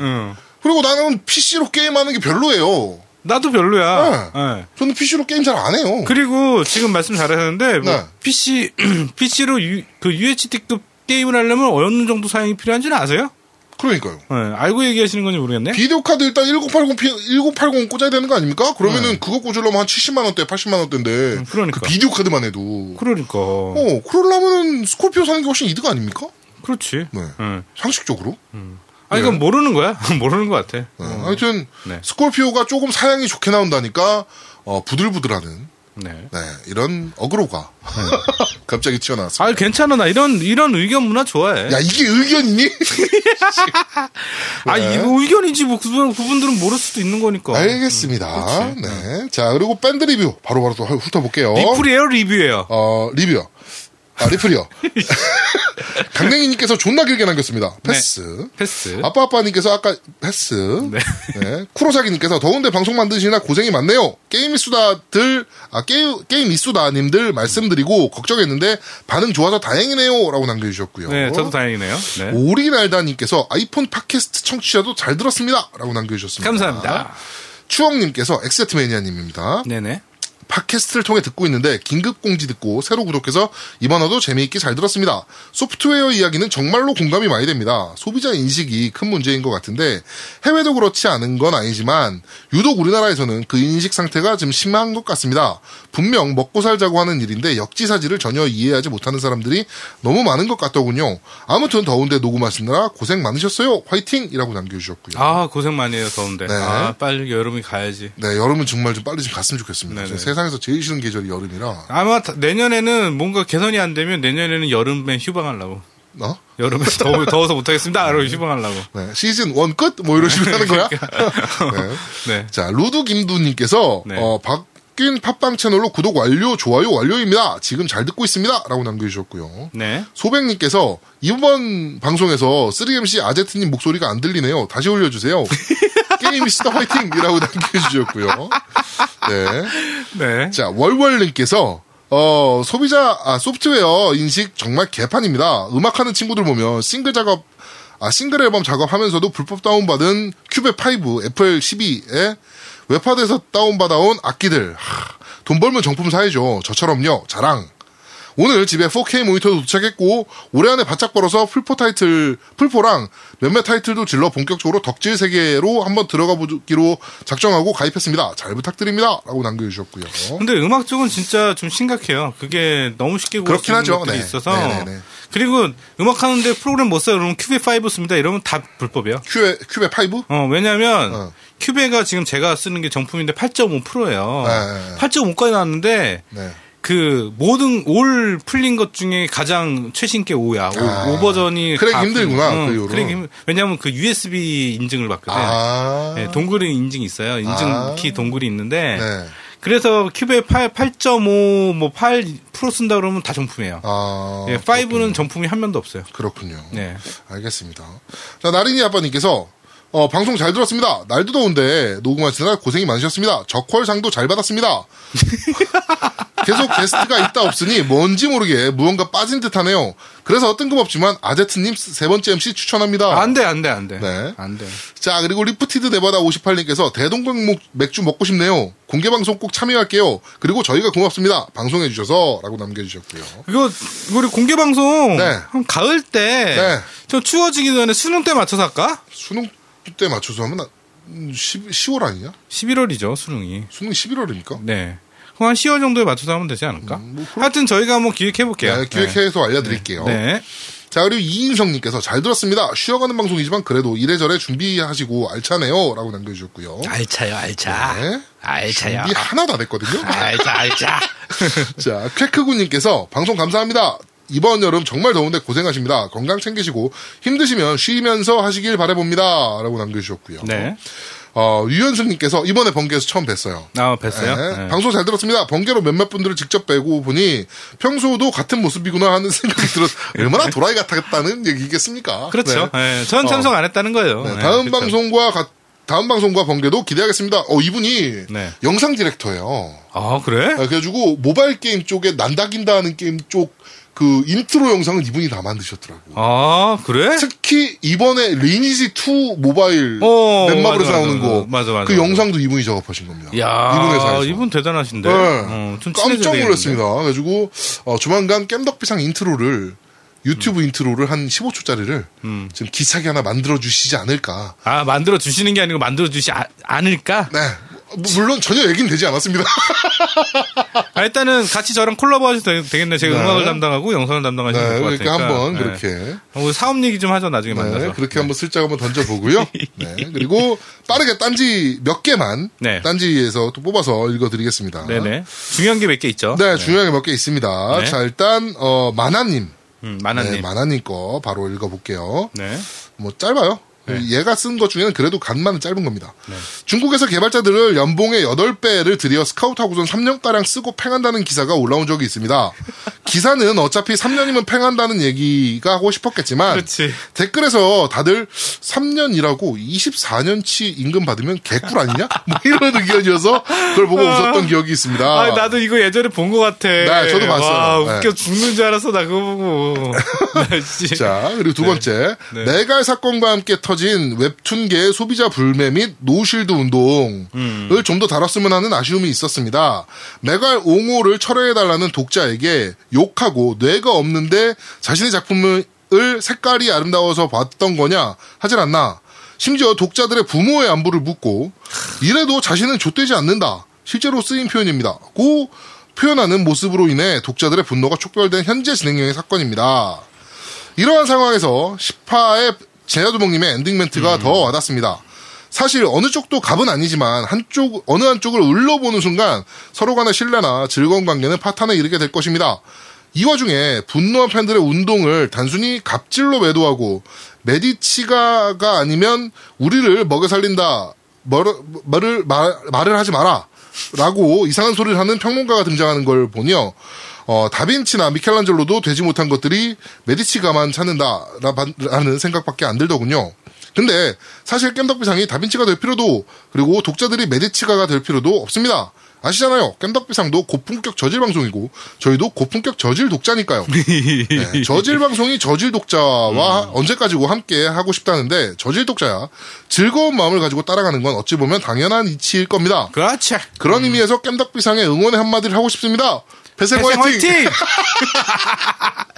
응. 그리고 나는 PC로 게임하는 게 별로예요. 나도 별로야. 네. 저는 PC로 게임 잘 안 해요. 그리고 지금 말씀 잘하셨는데 뭐 네. PC *clears throat* PC로 유, 그 UHD급 게임을 하려면 어느 정도 사양이 필요한지는 아세요? 그러니까요. 네, 알고 얘기하시는 건지 모르겠네. 비디오 카드 일단 1080 P, 1080 꽂아야 되는 거 아닙니까? 그러면은 그거 꽂으려면 한 70만 원대, 80만 원대인데 그러니까. 그 비디오 카드만 해도 그러니까. 어 그러려면은 스콜피오 사는 게 훨씬 이득 아닙니까? 그렇지. 네. 네. 상식적으로. 아니 이건 모르는 거야. *laughs* 모르는 것 같아. 네. 하여튼 네. 스콜피오가 조금 사양이 좋게 나온다니까 어 부들부들하는 네. 네, 이런 어그로가 *laughs* 갑자기 튀어나왔습니다. 아 괜찮아 나 이런 이런 의견 문화 좋아해. 야 이게 의견이니? *laughs* 아 네. 이거 의견이지 뭐 그분 그분들은 모를 수도 있는 거니까. 알겠습니다. 네. 자 그리고 밴드 리뷰 바로 바로 또 훑어볼게요. 리플이에요 리뷰예요. 어 리뷰요. 아, 리플이요. *laughs* 강냉이님께서 존나 길게 남겼습니다. 패스. 패스. 아빠아빠님께서 아까 패스. 네. 네. 쿠로사기님께서 더운데 방송 만드시느라 고생이 많네요. 게임 이수다들, 아, 게임, 게임 이수다님들 말씀드리고 걱정했는데 반응 좋아서 다행이네요. 라고 남겨주셨고요. 네, 저도 다행이네요. 네. 오리날다님께서 아이폰 팟캐스트 청취자도 잘 들었습니다. 라고 남겨주셨습니다. 감사합니다. 추억님께서 엑세트매니아님입니다. 네네. 팟캐스트를 통해 듣고 있는데 긴급 공지 듣고 새로 구독해서 이번 화도 재미있게 잘 들었습니다. 소프트웨어 이야기는 정말로 공감이 많이 됩니다. 소비자 인식이 큰 문제인 것 같은데 해외도 그렇지 않은 건 아니지만 유독 우리나라에서는 그 인식 상태가 좀 심한 것 같습니다. 분명 먹고 살자고 하는 일인데 역지사지를 전혀 이해하지 못하는 사람들이 너무 많은 것 같더군요. 아무튼 더운데 녹음하시느라 고생 많으셨어요. 화이팅이라고 남겨주셨고요. 아, 고생 많이 해요, 더운데. 네. 아, 빨리 여름이 가야지. 네, 여름은 정말 좀 빨리 좀 갔으면 좋겠습니다. 네네. 세상에서 제일 싫은 계절이 여름이라. 아마 다- 내년에는 뭔가 개선이 안 되면 내년에는 여름에 휴방하려고. 어? 여름에 *laughs* 더워, 더워서 못하겠습니다. 그러고 휴방하려고. 네, 시즌 원 끝? 뭐 이런 식으로 하는 거야? *laughs* 네. 네. 자, 루드 김두님께서, 네. 어, 바뀐 팟빵 채널로 구독 완료, 좋아요 완료입니다. 지금 잘 듣고 있습니다. 라고 남겨주셨고요. 네. 소백님께서, 이번 방송에서 3MC 아제트님 목소리가 안 들리네요. 다시 올려주세요. *laughs* 게임이스타 화이팅! 이라고 남겨주셨고요. 네. 네. 자, 월월님께서, 어, 소비자, 아, 소프트웨어 인식 정말 개판입니다. 음악하는 친구들 보면 싱글 작업, 아, 싱글 앨범 작업하면서도 불법 다운받은 큐베 5, 에이블톤에 웹하드에서 다운받아온 악기들. 하, 돈 벌면 정품 사야죠. 저처럼요. 자랑. 오늘 집에 4K 모니터도 도착했고 올해 안에 바짝 벌어서 플포 타이틀 플포랑 몇몇 타이틀도 질러 본격적으로 덕질 세계로 한번 들어가 보기로 작정하고 가입했습니다. 잘 부탁드립니다.라고 남겨주셨고요. 근데 음악 쪽은 진짜 좀 심각해요. 그게 너무 쉽게 구할 수 그렇긴 있는 하죠. 것들이 네. 있어서. 네네네. 그리고 음악 하는데 프로그램 못 써요. 그러면 큐베 5 씁니다. 이러면 다 불법이에요. 큐베 큐베 5? 어, 왜냐면, 어. 큐베가 지금 제가 쓰는 게 정품인데 8.5예요. 네. 8.5까지 나왔는데, 네. 그, 모든, 올 풀린 것 중에 가장 최신 게 5야. 아. 5, 버전이. 다 힘들구나, 그. crack이 힘- 왜냐면 그 USB 인증을 받거든. 아. 네, 동글이 인증이 있어요. 인증 아. 키 동글이 있는데. 네. 그래서 큐베 8, 8.5, 뭐 8 프로 쓴다 그러면 다 정품이에요. 아. 예, 5는 정품이 한 면도 없어요. 그렇군요. 네. 알겠습니다. 자, 나린이 아빠님께서 어, 방송 잘 들었습니다. 날도 더운데 녹음하시느라 고생이 많으셨습니다. 적월상도 잘 받았습니다. *laughs* 계속 게스트가 있다 없으니 뭔지 모르게 무언가 빠진 듯 하네요. 그래서 뜬금없지만 아제트님 세 번째 MC 추천합니다. 안 돼, 안 돼, 안 돼. 네. 안 돼. 자, 그리고 리프티드 네바다 58님께서 대동강 맥주 먹고 싶네요. 공개방송 꼭 참여할게요. 그리고 저희가 고맙습니다. 방송해주셔서 라고 남겨주셨고요. 이거, 우리 공개 방송. 네. 한 가을 때. 네. 좀 추워지기 전에 수능 때 맞춰서 할까? 수능 때 맞춰서 하면 한 10, 10월 아니냐? 11월이죠, 수능이. 수능이 11월입니까? 네. 그럼 한 10월 정도에 맞춰서 하면 되지 않을까? 뭐 그럼- 하여튼 저희가 한번 기획해볼게요. 네, 기획해서 알려드릴게요. 네. 자, 그리고 이인성님께서 잘 들었습니다. 쉬어가는 방송이지만 그래도 이래저래 준비하시고 알차네요. 라고 남겨주셨고요. 알차요, 알차. 네. 알차요. 준비 하나도 안 했거든요. 알차, 알차. *laughs* 자, 쾌크군님께서 방송 감사합니다. 이번 여름 정말 더운데 고생하십니다. 건강 챙기시고 힘드시면 쉬면서 하시길 바라봅니다. 라고 남겨주셨고요. 네. 어, 유현승님께서 이번에 번개에서 처음 뵀어요. 아, 뵀어요? 네, 네. 방송 잘 들었습니다. 번개로 몇몇 분들을 직접 뵈고 보니 평소도 같은 모습이구나 하는 *laughs* 생각이 들어서 얼마나 도라이 같았다는 얘기겠습니까? 그렇죠. 네. 네. 전 참석 안 했다는 거예요. 네, 네, 다음 그렇죠. 방송과 가- 다음 방송과 번개도 기대하겠습니다. 어, 이분이 네. 영상 디렉터예요. 아, 그래? 아, 그래가지고 모바일 게임 쪽에 난다긴다 하는 게임 쪽 그 인트로 영상은 이분이 다 만드셨더라고. 아, 그래? 특히 이번에 리니지 2 모바일 어, 넷마블에서 나오는 거. 맞아, 맞아, 그 맞아. 영상도 이분이 작업하신 겁니다. 야, 이분 회사에서. 이분 대단하신데. 네. 어, 좀 깜짝 놀랐습니다. 그래가지고 어, 조만간 겜덕비상 인트로를 유튜브 인트로를 한 15초짜리를 음. 지금 기차기 하나 만들어 주시지 않을까. 아, 만들어 주시는 게 아니고 만들어 주시 아, 않을까? 네. 뭐, 물론 전혀 얘기는 되지 않았습니다. *laughs* 아, 일단은 같이 저랑 콜라보 하셔도 되겠네. 제가 네. 음악을 담당하고 영상을 담당하시는 네, 것 그러니까 같으니까. 한번 네. 그렇게 어, 사업 얘기 좀 하죠, 나중에 네, 만나서. 그렇게 한번 슬쩍 한번 던져보고요. *laughs* 네, 그리고 빠르게 딴지 몇 개만 네. 딴지에서 또 뽑아서 읽어드리겠습니다. 네네. 중요한 게 몇 개 있죠. 네, 중요한 게 몇 개 있습니다. 네. 자, 일단 어, 마나님, 음, 네, 만화님. 마나님 거 바로 읽어볼게요. 네. 뭐 짧아요. 얘가 쓴 것 중에는 그래도 간만은 짧은 겁니다. 네. 중국에서 개발자들을 연봉의 8배를 들여 스카우트하고선 3년가량 쓰고 팽한다는 기사가 올라온 적이 있습니다. *laughs* 기사는 어차피 3년이면 팽한다는 얘기가 하고 싶었겠지만 그렇지. 댓글에서 다들 3년이라고 24년치 임금 받으면 개꿀 아니냐? 뭐 이런 의견이어서 그걸 보고 웃었던 기억이 있습니다. 아, 나도 이거 예전에 본 것 같아. 네, 저도 봤어요. 와, 웃겨 네. 죽는 줄 알았어, 나 그거 보고. 나 *laughs* 씨. 자, 그리고 두 번째. 네. 메갈 사건과 함께 터진 웹툰계의 소비자 불매 및 no shield 운동을 음. 좀더 다뤘으면 하는 아쉬움이 있었습니다. 메갈 옹호를 철회해달라는 독자에게 욕하고 뇌가 없는데 자신의 작품을 색깔이 아름다워서 봤던 거냐 하질 않나. 심지어 독자들의 부모의 안부를 묻고 이래도 자신은 좆되지 않는다. 실제로 쓰인 표현입니다. 고 표현하는 모습으로 인해 독자들의 분노가 촉발된 현재 진행형의 사건입니다. 이러한 상황에서 10화의 제야두목님의 엔딩 멘트가 더 와닿습니다. 사실 어느 쪽도 갑은 아니지만 한쪽 어느 한쪽을 얕보는 순간 서로 간의 신뢰나 즐거운 관계는 파탄에 이르게 될 것입니다. 이 와중에 분노한 팬들의 운동을 단순히 갑질로 매도하고 메디치가가 아니면 우리를 먹여 살린다 뭐를, 말을, 말, 말을 하지 마라 라고 이상한 소리를 하는 평론가가 등장하는 걸 보니요. 어, 다빈치나 미켈란젤로도 되지 못한 것들이 메디치가만 찾는다라는 생각밖에 안 들더군요. 근데 사실 깸덕비상이 다빈치가 될 필요도 그리고 독자들이 메디치가가 될 필요도 없습니다. 아시잖아요. 깸덕비상도 고품격 저질 방송이고 저희도 고품격 저질 독자니까요. *laughs* 네, 저질 방송이 저질 독자와 언제까지고 함께 하고 싶다는데 저질 독자야 즐거운 마음을 가지고 따라가는 건 어찌 보면 당연한 이치일 겁니다. 그렇지. 그런 의미에서 깸덕비상의 응원의 한마디를 하고 싶습니다. 배생 화이팅! 화이팅! *laughs*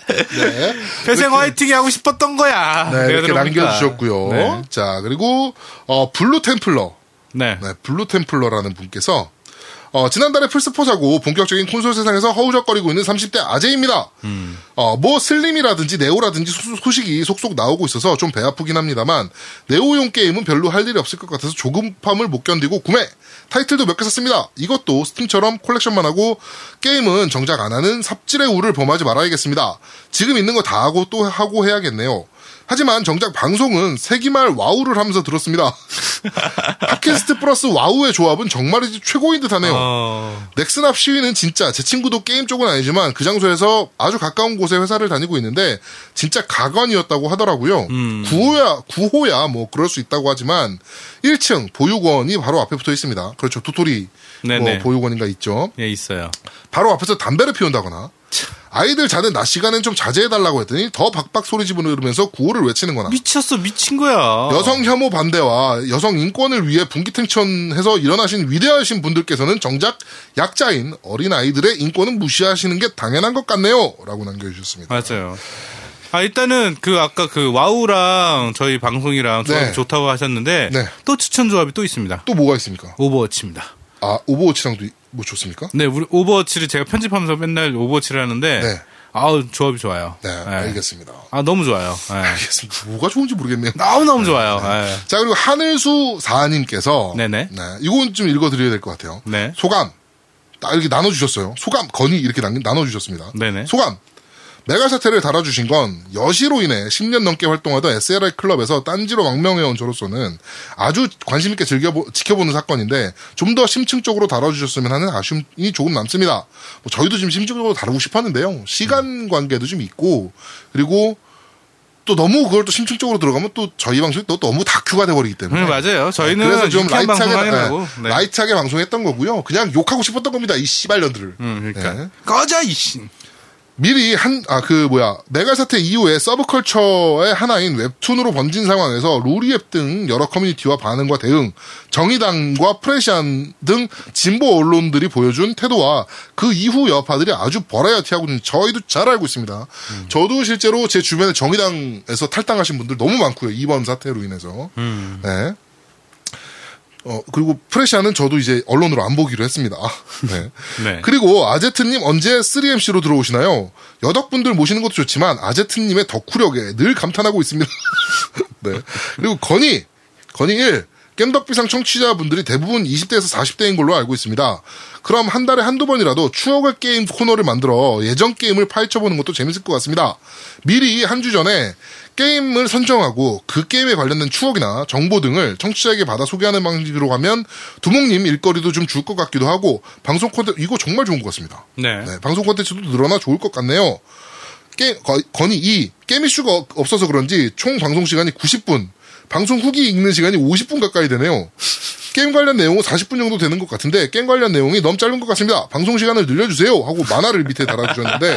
네. *laughs* 회생 화이팅 하고 싶었던 거야. 네, 이렇게 들어보니까. 남겨주셨고요. 네. 자, 그리고, 어, 블루 템플러. 네. 네, 블루 템플러라는 분께서, 어, 지난달에 플스4 사고 본격적인 콘솔 세상에서 허우적거리고 있는 30대 아재입니다. 어, 뭐 슬림이라든지 네오라든지 소, 소식이 속속 나오고 있어서 좀 배 아프긴 합니다만, 네오용 게임은 별로 할 일이 없을 것 같아서 조급함을 못 견디고 구매! 타이틀도 몇 개 샀습니다. 이것도 스팀처럼 collection만 하고 게임은 정작 안 하는 삽질의 우를 범하지 말아야겠습니다. 지금 있는 거 다 하고 또 하고 해야겠네요. 하지만 정작 방송은 세기말 와우를 하면서 들었습니다. *laughs* 팟캐스트 플러스 와우의 조합은 정말이지 최고인 듯 하네요. 어, 넥슨앞 시위는 진짜 제 친구도 게임 쪽은 아니지만 그 장소에서 아주 가까운 곳에 회사를 다니고 있는데 진짜 가관이었다고 하더라고요. 구호야 구호야 뭐 그럴 수 있다고 하지만 1층 보육원이 바로 앞에 붙어 있습니다. 그렇죠. 도토리 뭐. 보육원인가 있죠. 예, 있어요. 바로 앞에서 담배를 피운다거나 아이들 자는 낮 시간엔 좀 자제해달라고 했더니 더 빽빽 소리 지르면서 구호를 외치는 거나 미쳤어, 미친 거야. 여성 혐오 반대와 여성 인권을 위해 분기탱천해서 일어나신 위대하신 분들께서는 정작 약자인 어린 아이들의 인권은 무시하시는 게 당연한 것 같네요. 라고 남겨주셨습니다. 맞아요. 아, 일단은 그 아까 그 와우랑 저희 방송이랑 조합이 네. 좋다고 하셨는데 네. 또 추천 조합이 또 있습니다. 또 뭐가 있습니까? 오버워치입니다. 아, 오버워치랑도 뭐 좋습니까? 네, 우리 오버워치를 제가 편집하면서 맨날 오버워치를 하는데 네. 아우 조합이 좋아요. 네, 알겠습니다. 아 너무 좋아요. 네. 알겠습니다. 뭐가 좋은지 모르겠네요. 너무 너무 좋아요. 네. 자, 그리고 하늘수 사님께서 네네. 네, 이건 좀 읽어드려야 될 것 같아요. 네. 소감. 딱 이렇게 나눠주셨어요. 소감, 건의 이렇게 남- 나눠주셨습니다. 네네. 소감. 메갈 사태를 다뤄주신 건 여시로 인해 10년 넘게 활동하던 SLR클럽에서 딴지로 망명해온 저로서는 아주 관심있게 즐겨 지켜보는 사건인데 좀 더 심층적으로 다뤄주셨으면 하는 아쉬움이 조금 남습니다. 뭐 저희도 지금 심층적으로 다루고 싶었는데요. 시간 관계도 좀 있고 그리고 또 너무 그걸 또 심층적으로 들어가면 또 저희 방송이 또 너무 다큐가 돼버리기 때문에 네, 맞아요. 저희는 그래서 좀 라이트하게. 네, 네. 라이트하게 방송했던 거고요. 그냥 욕하고 싶었던 겁니다. 이 씨발년들을. 음, 그러니까 네. 꺼져 이씨. 미리 한, 아, 그, 뭐야, 메갈 사태 이후에 서브컬처의 하나인 웹툰으로 번진 상황에서 루리웹 등 여러 커뮤니티와 반응과 대응, 정의당과 프레시안 등 진보 언론들이 보여준 태도와 그 이후 여파들이 아주 버라이어티하고 있는 저희도 잘 알고 있습니다. 저도 실제로 제 주변에 정의당에서 탈당하신 분들 너무 많고요. 이번 사태로 인해서. 네. 어, 그리고 프레시아는 저도 이제 언론으로 안 보기로 했습니다. 네. *laughs* 네. 그리고 아제트님 언제 3MC로 들어오시나요? 여덕분들 모시는 것도 좋지만 아제트님의 덕후력에 늘 감탄하고 있습니다. *laughs* 네. 그리고 건희, 건희 1. 겜덕비상 청취자분들이 대부분 20대에서 40대인 걸로 알고 있습니다. 그럼 한 달에 한두 번이라도 추억의 게임 코너를 만들어 예전 게임을 파헤쳐보는 것도 재밌을 것 같습니다. 미리 한 주 전에 게임을 선정하고 그 게임에 관련된 추억이나 정보 등을 청취자에게 받아 소개하는 방식으로 가면 두목님 일거리도 좀 줄 것 같기도 하고 방송 콘텐츠 이거 정말 좋은 것 같습니다. 네. 네, 방송 콘텐츠도 늘어나 좋을 것 같네요. 게, 거, 건이 2. 게임 이슈가 없어서 그런지 총 방송 시간이 90분, 방송 후기 읽는 시간이 50분 가까이 되네요. 게임 관련 내용은 40분 정도 되는 것 같은데 게임 관련 내용이 너무 짧은 것 같습니다. 방송 시간을 늘려주세요 하고 만화를 밑에 달아주셨는데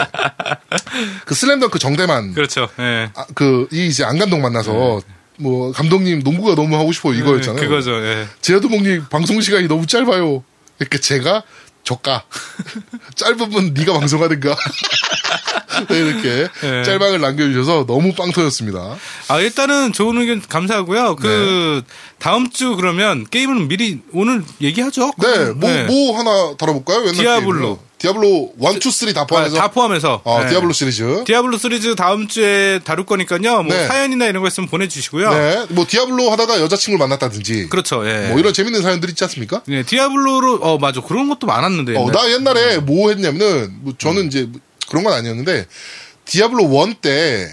그 슬램덩크 정대만 그렇죠. 예. 아, 그, 이 이제 안감독 만나서 뭐 감독님 농구가 너무 하고 싶어 이거였잖아요. 네, 그거죠. 예. 제아도목님 방송 시간이 너무 짧아요. 이렇게 제가 저가 짧으면 네가 방송하든가 *laughs* 네, 이렇게 네. 짤방을 남겨주셔서 너무 빵 터졌습니다. 아, 일단은 좋은 의견 감사하고요. 그, 네. 다음 주 그러면 게임은 미리 오늘 얘기하죠? 네, 뭐, 뭐 하나 다뤄볼까요? 디아블로. 게임으로. 디아블로 1, 2, 3다 아, 포함해서. 다 포함해서. 어, 네. 디아블로 시리즈. 디아블로 시리즈 다음 주에 다룰 거니까요. 뭐 네. 사연이나 이런 거 있으면 보내주시고요. 네, 뭐 디아블로 하다가 여자친구를 만났다든지. 그렇죠. 예. 뭐 이런 재밌는 사연들 있지 않습니까? 네, 디아블로로, 어, 맞아. 그런 것도 많았는데. 어, 옛날에. 나 옛날에 뭐 했냐면은, 뭐 저는 이제 그런 건 아니었는데, 디아블로 1 때.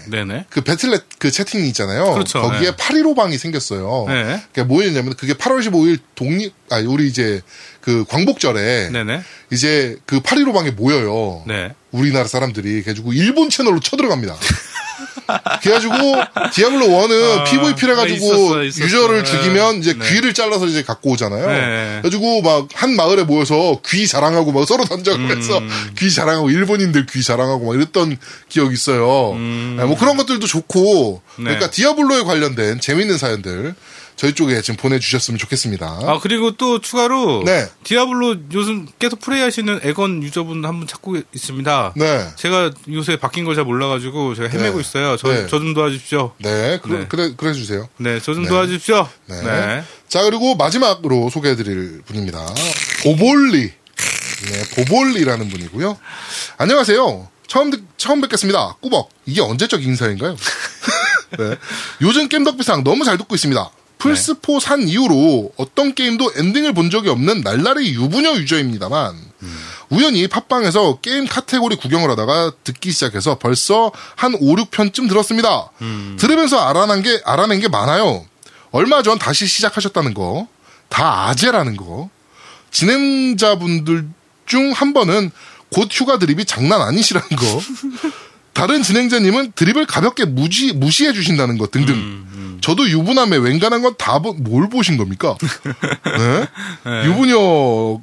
그 배틀넷 그 채팅이 있잖아요. 그렇죠. 거기에 네. 815 방이 생겼어요. 네. 그게 뭐였냐면 그게 8월 15일 독립 아 우리 이제 그 광복절에 네네. 이제 그815 방에 모여요. 네. 우리나라 사람들이 그래가지고 일본 채널로 쳐들어갑니다. *laughs* 그래가지고 디아블로 1은 아, PVP를 해가지고 있었어, 있었어. 유저를 네. 죽이면 이제 네. 귀를 잘라서 이제 갖고 오잖아요. 네. 그래가지고 막 한 마을에 모여서 귀 자랑하고 막 서로 던지고 음. 해서 귀 자랑하고 일본인들 귀 자랑하고 막 이랬던 기억이 있어요. 네, 뭐 그런 것들도 좋고 음. 네. 그러니까 디아블로에 관련된 재밌는 사연들 저희 쪽에 지금 보내주셨으면 좋겠습니다. 아, 그리고 또 추가로. 네. 디아블로 요즘 계속 플레이하시는 에건 유저분 한 분 찾고 있습니다. 네. 제가 요새 바뀐 걸 잘 몰라가지고 제가 헤매고 네. 있어요. 저, 네. 저좀 도와주십시오. 네, 그래, 네. 그래, 그래 주세요. 네, 저 좀 도와주십시오. 네. 네. 자, 그리고 마지막으로 소개해드릴 분입니다. 보볼리. 네, 보볼리라는 분이고요. 안녕하세요. 처음, 듣- 처음 뵙겠습니다. 꾸벅. 이게 언제적 인사인가요? *laughs* 네. 요즘 겜덕비상 너무 잘 듣고 있습니다. 플스4 산 이후로 어떤 게임도 엔딩을 본 적이 없는 날라리 유부녀 유저입니다만, 우연히 팟빵에서 게임 카테고리 구경을 하다가 듣기 시작해서 벌써 한 5, 6편쯤 들었습니다. 들으면서 알아낸 게, 알아낸 게 많아요. 얼마 전 다시 시작하셨다는 거, 다 아재라는 거, 진행자분들 중 한 번은 곧 휴가 드립이 장난 아니시라는 거, *laughs* 다른 진행자님은 드립을 가볍게 무시, 무시해 주신다는 것 등등. 저도 유부남의 웬간한 건 다 뭘 보신 겁니까? *laughs* 네? 유부녀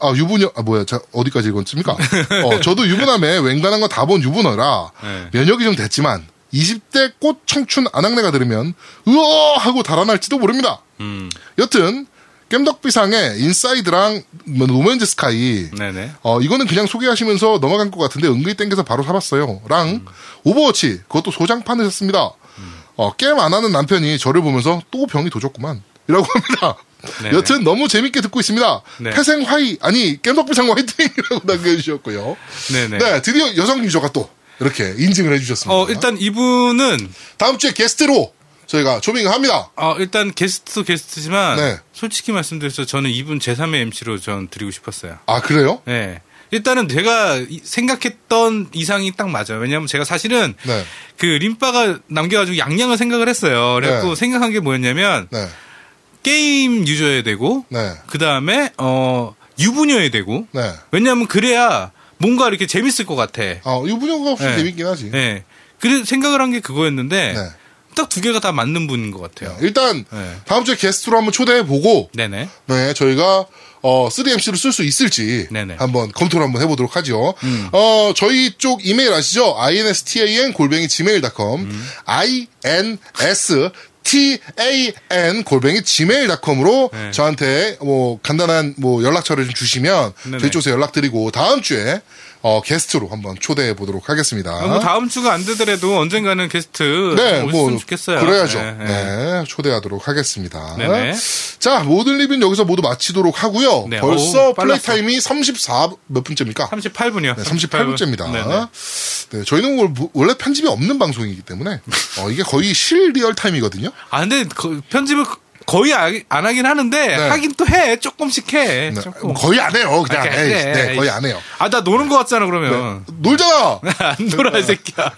아 유부녀 아 뭐야 자 어디까지 읽었습니까? *laughs* 어 저도 유부남의 웬간한 건 다 본 유부녀라 네. 면역이 좀 됐지만 20대 꽃 청춘 아낙네가 들으면 으어 하고 달아날지도 모릅니다. 음. 여튼 겜덕비상의 인사이드랑 뭐 노맨즈 스카이 네네. 어, 이거는 그냥 소개하시면서 넘어간 것 같은데 은근히 땡겨서 바로 사봤어요. 랑, 오버워치, 그것도 소장판이셨습니다. 어, 게임 안 하는 남편이 저를 보면서 또 병이 도졌구만. 이라고 합니다. 네네. 여튼 너무 재밌게 듣고 있습니다. 네. 태생 화이, 아니, 겜덕비상 화이팅이라고 *laughs* 남겨주셨고요. 네네. 네, 드디어 여성 유저가 또 이렇게 인증을 해주셨습니다. 어, 일단 이분은, 다음 주에 게스트로 저희가 조밍을 합니다. 어, 일단 게스트 게스트지만, 네. 솔직히 말씀드려서 저는 이분 제3의 MC로 전 드리고 싶었어요. 아, 그래요? 네. 일단은 제가 이- 생각했던 이상이 딱 맞아요. 왜냐하면 제가 사실은 네. 그 림바가 남겨가지고 양양을 생각을 했어요. 그래갖고 네. 생각한 게 뭐였냐면 네. 게임 유저여야 되고 네. 그 다음에 어 유부녀여야 되고 네. 왜냐하면 그래야 뭔가 이렇게 재밌을 것 같아. 어, 유부녀가 없이 네. 재밌긴 하지. 네. 그래 생각을 한 게 그거였는데 네. 딱 두 개가 다 맞는 분인 것 같아요. 일단 네. 다음 주에 게스트로 한번 초대해 보고 네네. 네 저희가 어 3MC를 쓸 수 있을지 네네. 음. 한번 검토를 한번 해보도록 하죠. 어 저희 쪽 이메일 아시죠? instan 골뱅이 gmail.com 음. ins tan 골뱅이 gmail.com으로 네. 저한테 뭐 간단한 뭐 연락처를 좀 주시면 네네. 저희 쪽에서 연락드리고 다음 주에 어 게스트로 한번 초대해 보도록 하겠습니다. 아, 뭐 다음 주가 안 되더라도 언젠가는 게스트 네, 뭐 좋겠어요. 그래야죠. 네, 네, 네. 초대하도록 하겠습니다. 네네. 자, 모든 리뷰는 여기서 모두 마치도록 하고요. 네, 벌써 플레이. 타임이 34 몇 분째입니까? 38분이요. 네, 38분째입니다. 네네. 네, 저희는 월- 원래 편집이 없는 방송이기 때문에 어, 이게 거의 실 real time이거든요. 아 근데 그 편집을 거의 아- 안 하긴 하는데 네. 하긴 또 해. 조금씩 해. 네, 조금. 거의 안 해요. 그냥 아, 에이, 그래. 네, 거의 안 해요. 아, 나 노는 거 같잖아, 그러면. 놀잖아. *laughs* 안 놀아, 이 새끼야.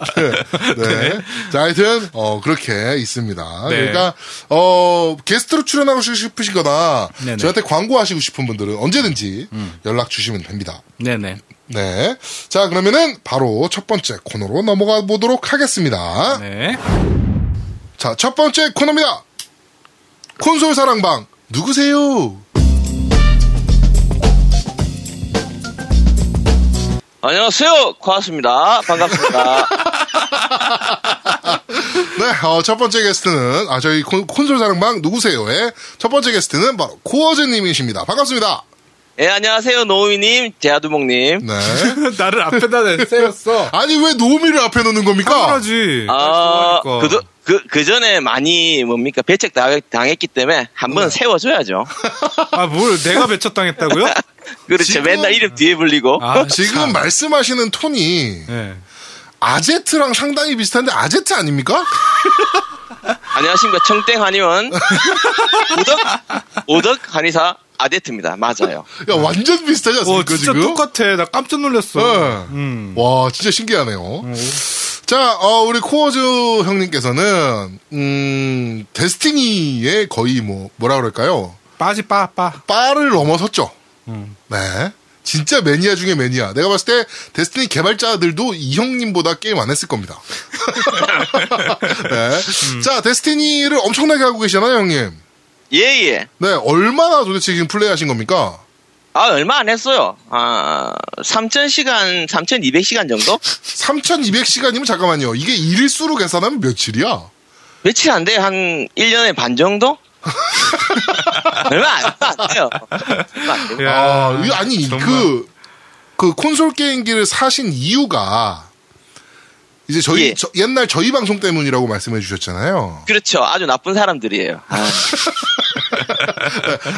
네. 자, 하여튼, 어, 그렇게 있습니다. 네. 그러니까, 어, 게스트로 출연하고 싶으시거나. 음. 저한테 광고하시고 싶은 분들은 언제든지 연락 주시면 됩니다. 네네. 네. 자, 그러면은 바로 첫 번째 코너로 넘어가 보도록 하겠습니다. 네. 자, 첫 번째 코너입니다. 콘솔 사랑방, 누구세요? 안녕하세요. 고맙습니다. 반갑습니다. *laughs* 네, 어, 첫 번째 게스트는, 아, 저희 콘, 콘솔 사랑방 누구세요의 첫 번째 게스트는 바로 코어즈님이십니다. 반갑습니다. 예, 안녕하세요. 노우미님, 제아두목님. 네. *laughs* 나를 앞에다 세웠어. 아니, 왜 노미를 앞에 놓는 겁니까? 당연하지. 아. 그, 그, 그 전에 많이 뭡니까? 배책 당- 당했기 때문에 한번 세워줘야죠. *laughs* 아, 뭘, 내가 배척당했다고요? *laughs* 그렇죠. 지금- 맨날 이름 뒤에 불리고. 아, 지금 참. 말씀하시는 톤이 네. 아제트랑 상당히 비슷한데 아제트 아닙니까? 안녕하십니까. 청땡 한의원. 오덕, 오덕 한의사 아데트입니다. 맞아요. *laughs* 야, 완전 비슷하지 어, 않습니까, 진짜 지금? 똑같아. 나 깜짝 놀랐어. 네. 음. 와, 진짜 신기하네요. 자, 어, 우리 코어즈 형님께서는, 음, 데스티니의 거의 뭐, 뭐라 그럴까요? 빠지, 빠, 빠. 바를 넘어섰죠. 음. 네. 진짜 매니아 중에 매니아. 내가 봤을 때 데스티니 개발자들도 이 형님보다 게임 안 했을 겁니다. *laughs* 네. 음. 자, 데스티니를 엄청나게 하고 계시잖아요, 형님. 예, 예. 네, 얼마나 도대체 지금 플레이 하신 겁니까? 아, 얼마 안 했어요. 아, 3,000시간, 3,200시간 정도? *laughs* 3200시간이면 잠깐만요. 이게 일수로 계산하면 며칠이야? 며칠 안 돼? 한 1년에 반 정도? *laughs* 얼마 안, 안 돼요. 얼마 안 돼요. 야, 아, 아니, 정말. 그, 그 콘솔 게임기를 사신 이유가, 이제 저희, 예. 저- 옛날 저희 방송 때문이라고 말씀해 주셨잖아요. 그렇죠. 아주 나쁜 사람들이에요. *laughs*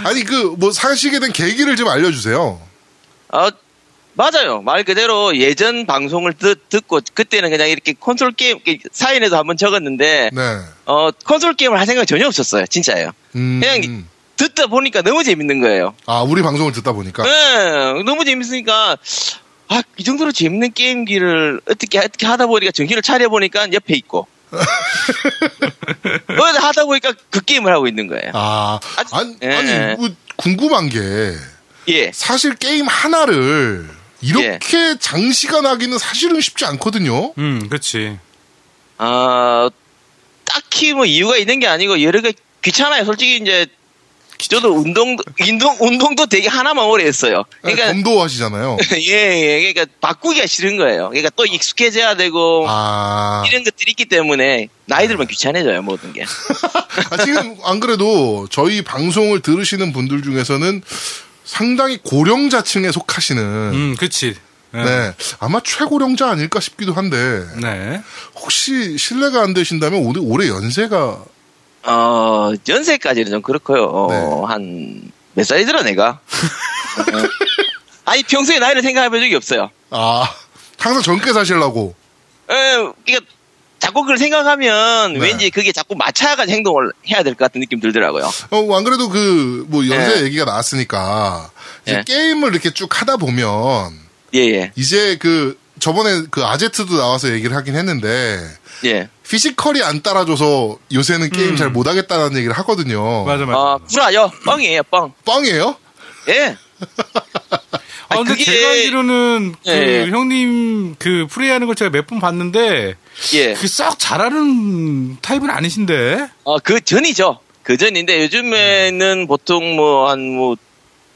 아, *laughs* 아니, 그, 뭐, 사시게 된 계기를 좀 알려주세요. 어, 맞아요. 말 그대로 예전 방송을 듣, 듣고 그때는 그냥 이렇게 콘솔 게임 사인에도 한번 적었는데 네. 어 콘솔 게임을 할 생각이 전혀 없었어요. 진짜예요. 음, 그냥 듣다 보니까 너무 재밌는 거예요. 아, 우리 방송을 듣다 보니까. 네, 너무 재밌으니까 아, 이 정도로 재밌는 게임기를 어떻게 어떻게 하다 보니까 정신을 차려 보니까 옆에 있고. 뭐 하다 보니까 그 게임을 하고 있는 거예요. 아, 아주- 아니, 예. 아니, 뭐, 궁금한 게, 예. 사실 게임 하나를 이렇게 장시간 하기는 사실은 쉽지 않거든요. 음, 그렇지. 아, 딱히 뭐 이유가 있는 게 아니고 여러 개 귀찮아요. 솔직히 이제 저도 운동도 운동 운동도 되게 하나만 오래 했어요. 그러니까 검도 하시잖아요. *laughs* 예, 예, 그러니까 바꾸기가 싫은 거예요. 그러니까 또 익숙해져야 되고 아, 이런 것들이 있기 때문에 나이 들면 귀찮아져요 모든 게. *laughs* 아, 지금 안 그래도 저희 방송을 들으시는 분들 중에서는 상당히 고령자층에 속하시는 음, 그치. 네. 네 아마 최고령자 아닐까 싶기도 한데 네. 혹시 실례가 안 되신다면 올해, 올해 연세가 어 연세까지는 좀 그렇고요. 어, 네. 한 몇 살이더라 내가. 어. *laughs* 아니 평소에 나이를 생각해 본 적이 없어요. 아 항상 젊게 사시려고 에, 그러니까 자꾸 그걸 생각하면 네. 왠지 그게 자꾸 맞춰가지고 행동을 해야 될 것 같은 느낌 들더라고요. 어, 안 그래도 그 뭐 연세 네. 얘기가 나왔으니까 네. 게임을 이렇게 쭉 하다 보면 예, 예, 이제 그 저번에 그 아제트도 나와서 얘기를 하긴 했는데 예. 피지컬이 안 따라줘서 요새는 게임 음. 잘 못하겠다는 얘기를 하거든요. 맞아, 맞아. 아, 구라요. 뻥이에요, 뻥. 뻥이에요? 예. *laughs* 아, 근데 그게- 제가 알기로는 그 예. 형님 그 플레이하는 걸 제가 몇 번 봤는데 예. 그게 썩 잘하는 타입은 아니신데. 어, 그 전이죠. 그 전인데 요즘에는 보통 뭐, 한 뭐,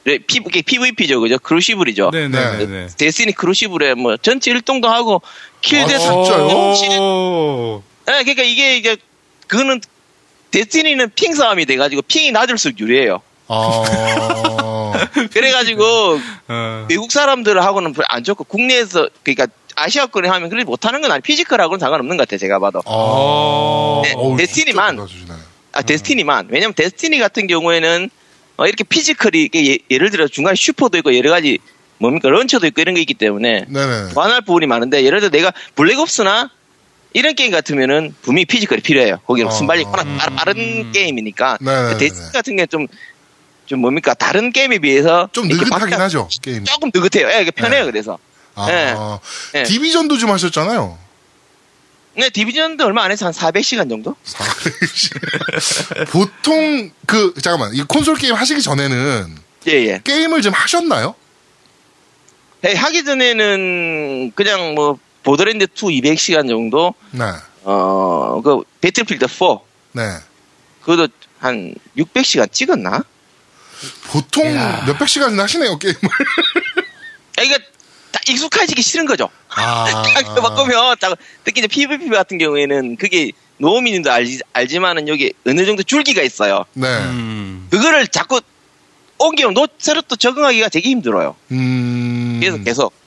네, P, PVP죠, 그죠? 크루시블이죠. 네, 네. 네. 데스티니 크루시블에 뭐, 전체 1등도 하고, 킬뎃 아, 사 진짜요? 오. 네, 그러니까 이게, 이게, 그거는, 데스티니는 ping 싸움이 돼가지고, ping이 낮을수록 유리해요. 아, *laughs* 그래가지고, 어. 외국 사람들하고는 안 좋고, 국내에서, 그러니까, 아시아권에 하면 그렇게 못하는 건 아니, physical하고는 상관없는 것 같아, 제가 봐도. 아, 네, 어우, 데스티니만. 아, 데스티니만. 왜냐면 데스티니 같은 경우에는 어, 이렇게 physical이 예, 를 들어 중간에 슈퍼도 있고 여러 가지 뭡니까 launcher도 있고 이런 게 있기 때문에 네네. 완화할 부분이 많은데 예를 들어 내가 블랙옵스나 이런 게임 같으면은 분명히 physical이 필요해요. 거기는 어, 순발이 어. 워낙 빠- 빠른 게임이니까. 네네네네. 데스티니 같은 게 좀, 좀 뭡니까? 다른 게임에 비해서. 좀 느긋하긴 하죠, 게임. 조금 느긋해요. 예, 이게 편해요, 네. 그래서. 아, 네. 아. 네. 디비전도 좀 하셨잖아요. 네, 디비전도 얼마 안 해서 한 400시간 정도? 400시. *laughs* 보통, 그, 잠깐만, 이 콘솔 게임 하시기 전에는 예, 예. 게임을 좀 하셨나요? 네, 하기 전에는 그냥 뭐, 보더랜드 2 200시간 정도, 네. 어, 그, 배틀필드 4, 네. 그것도 한 600시간 찍었나? 보통 몇백 시간이나 하시네요, 게임을. 아, 이게 다 익숙해지기 싫은 거죠. 아. 딱 *laughs* 바꾸면, 딱, 특히 이제 PVP 같은 경우에는 그게 노민님도 알지, 알지만은 여기 어느 정도 줄기가 있어요. 네. 음. 그거를 자꾸 옮기면 노, 새로 또 적응하기가 되게 힘들어요. 음. 계속, 계속.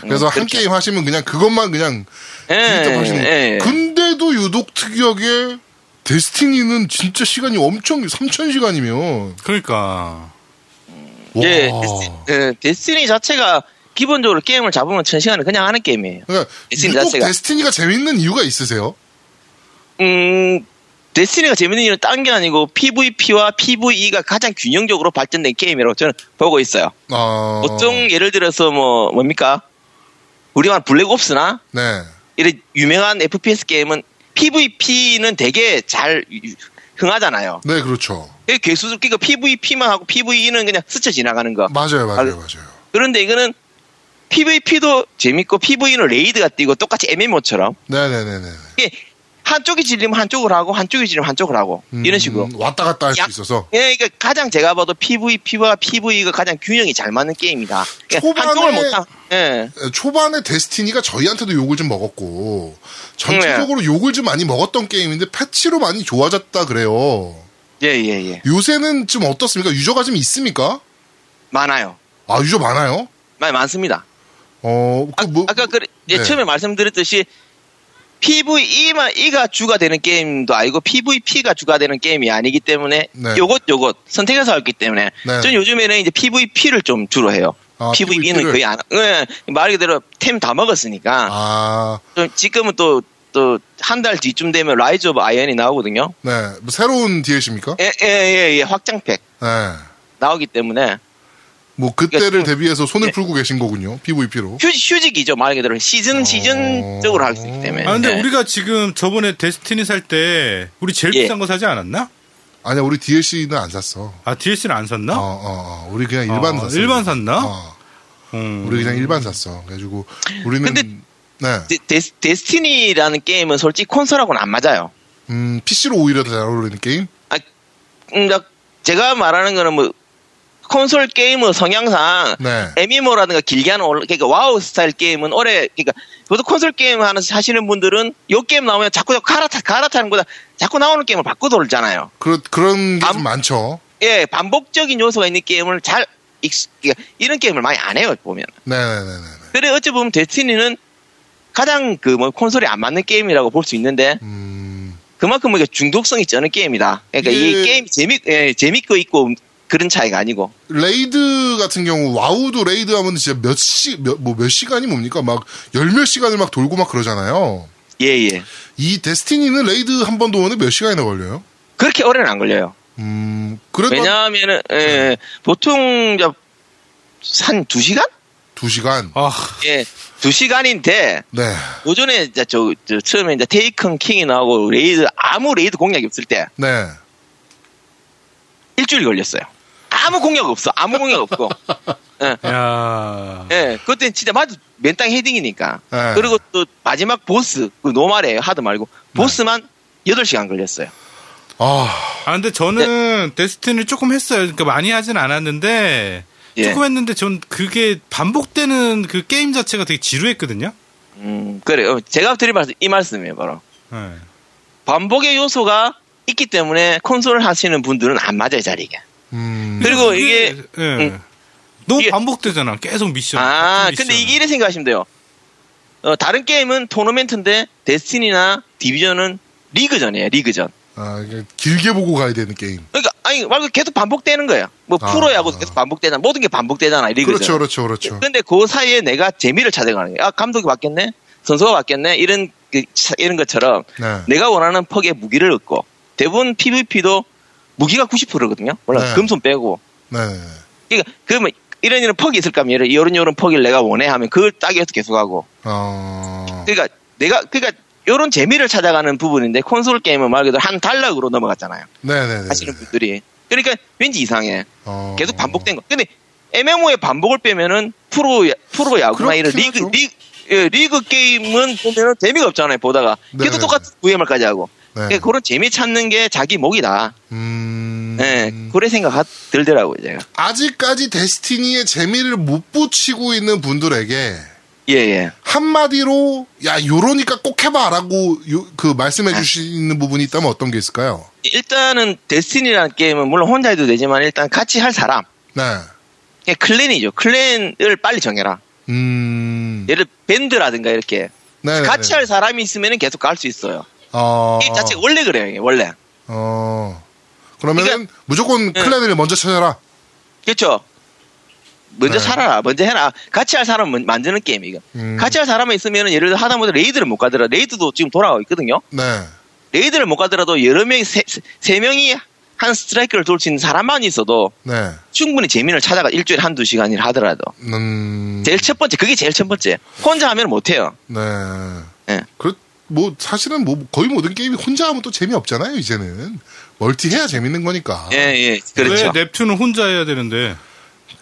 그래서 음, 한 그렇게. 게임 하시면 그냥 그것만 그냥 예, 직접 하시는 예. 근데도 유독 특이하게 데스티니는 진짜 시간이 엄청 3,000시간이면 그러니까. 예, 와. 데스티, 예, 데스티니 자체가 기본적으로 게임을 잡으면 천 시간을 그냥 하는 게임이에요. 그러니까 데스티니 유독 자체가. 데스티니가 재밌는 이유가 있으세요? 음, 데스티니가 재밌는 이유는 딴 게 아니고 PVP와 PVE가 가장 균형적으로 발전된 게임이라고 저는 보고 있어요. 아. 보통 예를 들어서 뭐 뭡니까? 우리만 블랙옵스나 네. 이런 유명한 FPS 게임은 PVP는 되게 잘 유- 흥하잖아요. 네, 그렇죠. 그 괴수들 그러니까 PVP만 하고 PVE는 그냥 스쳐 지나가는 거. 맞아요, 맞아요, 알- 맞아요. 그런데 이거는 PVP도 재밌고 PVE는 레이드가 뛰고 똑같이 MMO처럼 네네네네. 이게 한쪽이 질리면 한쪽을 하고 한쪽이 질리면 한쪽을 하고 이런 식으로. 음, 왔다 갔다 할수 약- 있어서. 예, 그러니까 가장 제가 봐도 PVP와 PVE가 가장 균형이 잘 맞는 게임이다. 그러니까 초반에- 한쪽을 못하. 예. 초반에 데스티니가 저희한테도 욕을 좀 먹었고 전체적으로 욕을 좀 많이 먹었던 게임인데 패치로 많이 좋아졌다 그래요. 예, 예, 예. 요새는 좀 어떻습니까? 유저가 좀 있습니까? 많아요. 아 유저 많아요? 많이 많습니다. 어, 그 아, 뭐, 아 까 그 예, 네. 처음에 말씀드렸듯이 PVE만 E가 주가 되는 게임도 아니고 PVP가 주가 되는 게임이 아니기 때문에 네. 요것 요것 선택해서 했기 때문에 네. 저는 요즘에는 이제 PVP를 좀 주로 해요. 아, PVE는 PVP 를. 거의 안 예, 말 그대로 템 다 먹었으니까 아, 좀 지금은 또 또 한 달 뒤쯤 되면 Rise of Iron이 나오거든요. 네, 뭐 새로운 DLC입니까? 예, 예, 예, 예, 확장팩 네, 나오기 때문에 뭐 그때를 그러니까 대비해서 손을 예. 풀고 계신 거군요. PVP로. 휴, 휴직이죠 말 그대로 시즌 시즌적으로 할수 있기 때문에. 아, 근데 예. 우리가 지금 저번에 데스티니 살 때, 우리 제일 예. 비싼 거 사지 않았나? 아니야, 우리 DLC는 안 샀어. 아, DLC는 안 어, 샀나? 어, 어, 우리 그냥 일반 아, 샀어. 일반 샀나? 어, 음. 우리 그냥 일반 샀어. 그래가지고 우리는 근데- 네, 데, 데스, 데스티니라는 게임은 솔직히 콘솔하고는 안 맞아요. 음, PC로 오히려 더 잘 어울리는 게임. 음, 나- 제가 말하는 거는 뭐 콘솔 게임의 성향상 네, MMO라든가 길게 하는 올- 그러니까 와우 스타일 게임은 오래 그러니까 보통 콘솔 게임 하는 하시는 분들은 요 게임 나오면 자꾸 자꾸 갈아타 갈아타는 거다 자꾸 나오는 게임을 바꿔 돌잖아요. 그런 그런 게좀 암- 많죠. 예, 반복적인 요소가 있는 게임을 잘 익- 그러니까 이런 게임을 많이 안 해요 보면. 네, 네, 네, 네. 그래 어찌 보면 Destiny는 가장 그 뭐 콘솔이 안 맞는 게임이라고 볼 수 있는데 음, 그만큼 이게 중독성이 쩌는 게임이다. 그러니까 예. 이 게임 재미 예, 재밌고 있고 그런 차이가 아니고. raid 같은 경우 WoW도 raid 하면 진짜 몇 시, 몇, 뭐 몇 시간이 뭡니까? 막 열 몇 시간을 막 돌고 막 그러잖아요. 예, 예. 이 Destiny는 raid 한 번 도는데 몇 시간이나 걸려요? 그렇게 오래는 안 걸려요. 음, 그래도 한 왜냐하면은 예, 네. 보통 이제 한두 시간? 두 시간. 아, 예, 두 시간인데 네. 오전에 이제 저, 저 처음에 이제 Taken King이 나오고 raid 아무 raid 공략이 없을 때 네. 일주일 걸렸어요. 아무 공략 없어. 아무 공략 없고. *laughs* 예, 야. 예, 그때 진짜 마주 맨땅 헤딩이니까. 네. 그리고 또 마지막 보스, 그 normal이에요. hard 말고. 보스만 8시간 걸렸어요. 아, 아, 근데 저는 데스티니를 조금 했어요. 그러니까 많이 하진 않았는데, 예. 조금 했는데 전 그게 반복되는 그 게임 자체가 되게 지루했거든요. 음, 그래요. 제가 드릴 말씀, 이 말씀이에요, 바로. 네. 반복의 요소가 있기 때문에 콘솔을 하시는 분들은 안 맞아요, 자리가. 음, 그리고 이게- 예. 음. 너무 이게- 반복되잖아. 계속 미션. 아, 같은 근데 미션. 이게 이래 생각하시면 돼요. 어, 다른 게임은 토너멘트인데, 데스티니나 디비전은 리그전이에요, 리그전. 아, 이게 길게 보고 가야 되는 게임. 그러니까, 아니, 말고 계속 반복되는 거예요. 뭐, 아. 프로야구 계속 반복되잖아. 모든 게 반복되잖아, 리그전. 그렇죠, 그렇죠, 그렇죠. 근데 그 사이에 내가 재미를 찾아가는 거예요. 아, 감독이 바뀌었네? 선수가 바뀌었네? 이런 그 차- 이런 것처럼 네. 내가 원하는 퍽의 무기를 얻고 대부분 PVP도 무기가 90%거든요. 물론 네. 금손 빼고. 네. 그러니까 그러면 이런 이런 퍽이 있을 거 아니에요. 이런 이런 퍽을 내가 원해 하면 그걸 따기 해서 계속하고. 어. 그러니까 내가 그러니까 이런 재미를 찾아가는 부분인데 콘솔 게임은 말 그대로 한 달락으로 넘어갔잖아요. 네네네. 하시는 분들이. 그러니까 왠지 이상해. 어. 계속 반복된 거. 근데 MMO의 반복을 빼면은 프로 야- 프로 야구나 이런 리그. 리그 예, 리그 게임은 보면은 재미가 없잖아요. 보다가 계속 네. 똑같은 VMR까지 하고. 네. 그러니까 그런 재미 찾는 게 자기 목이다. 음. 예, 그래 생각 들더라고요, 제가. 아직까지 데스티니의 재미를 못 붙이고 있는 분들에게 예, 예. 한마디로 야 요러니까 꼭 해봐라고 요- 그 말씀해 아. 주시는 부분이 있다면 어떤 게 있을까요? 일단은 데스티니라는 게임은 물론 혼자 해도 되지만 일단 같이 할 사람. 네. 클랜이죠. 클랜을 빨리 정해라. 음. 예를 밴드라든가 이렇게 네. 같이 할 사람이 있으면 계속 갈 수 있어요. 어. 게임 자체가 원래 그래요, 이게 원래. 어. 그러면은 그러니까- 무조건 네. clan을 먼저 찾아라. 그렇죠. 먼저 네. 살아라, 먼저 해라. 같이 할 사람 은 만드는 게임 이거. 음. 같이 할 사람이 있으면 예를 들어 하다못해 raid를 못 가더라. raid도 지금 돌아가고 있거든요. 네. raid를 못 가더라도 여러 명이 세, 세- 세 명이 한 스트라이크를 돌 수 있는 사람만 있어도 네. 충분히 재미를 찾아가 일주일에 한두 시간이라 하더라도 음. 제일 첫 번째 그게 제일 첫 번째 혼자 하면 못해요 네. 예. 그, 뭐, 사실은 뭐, 거의 모든 게임이 혼자 하면 또 재미없잖아요, 이제는. 멀티 해야 재밌는 거니까. 예 예 그렇죠 왜 Neptune은 혼자 해야 되는데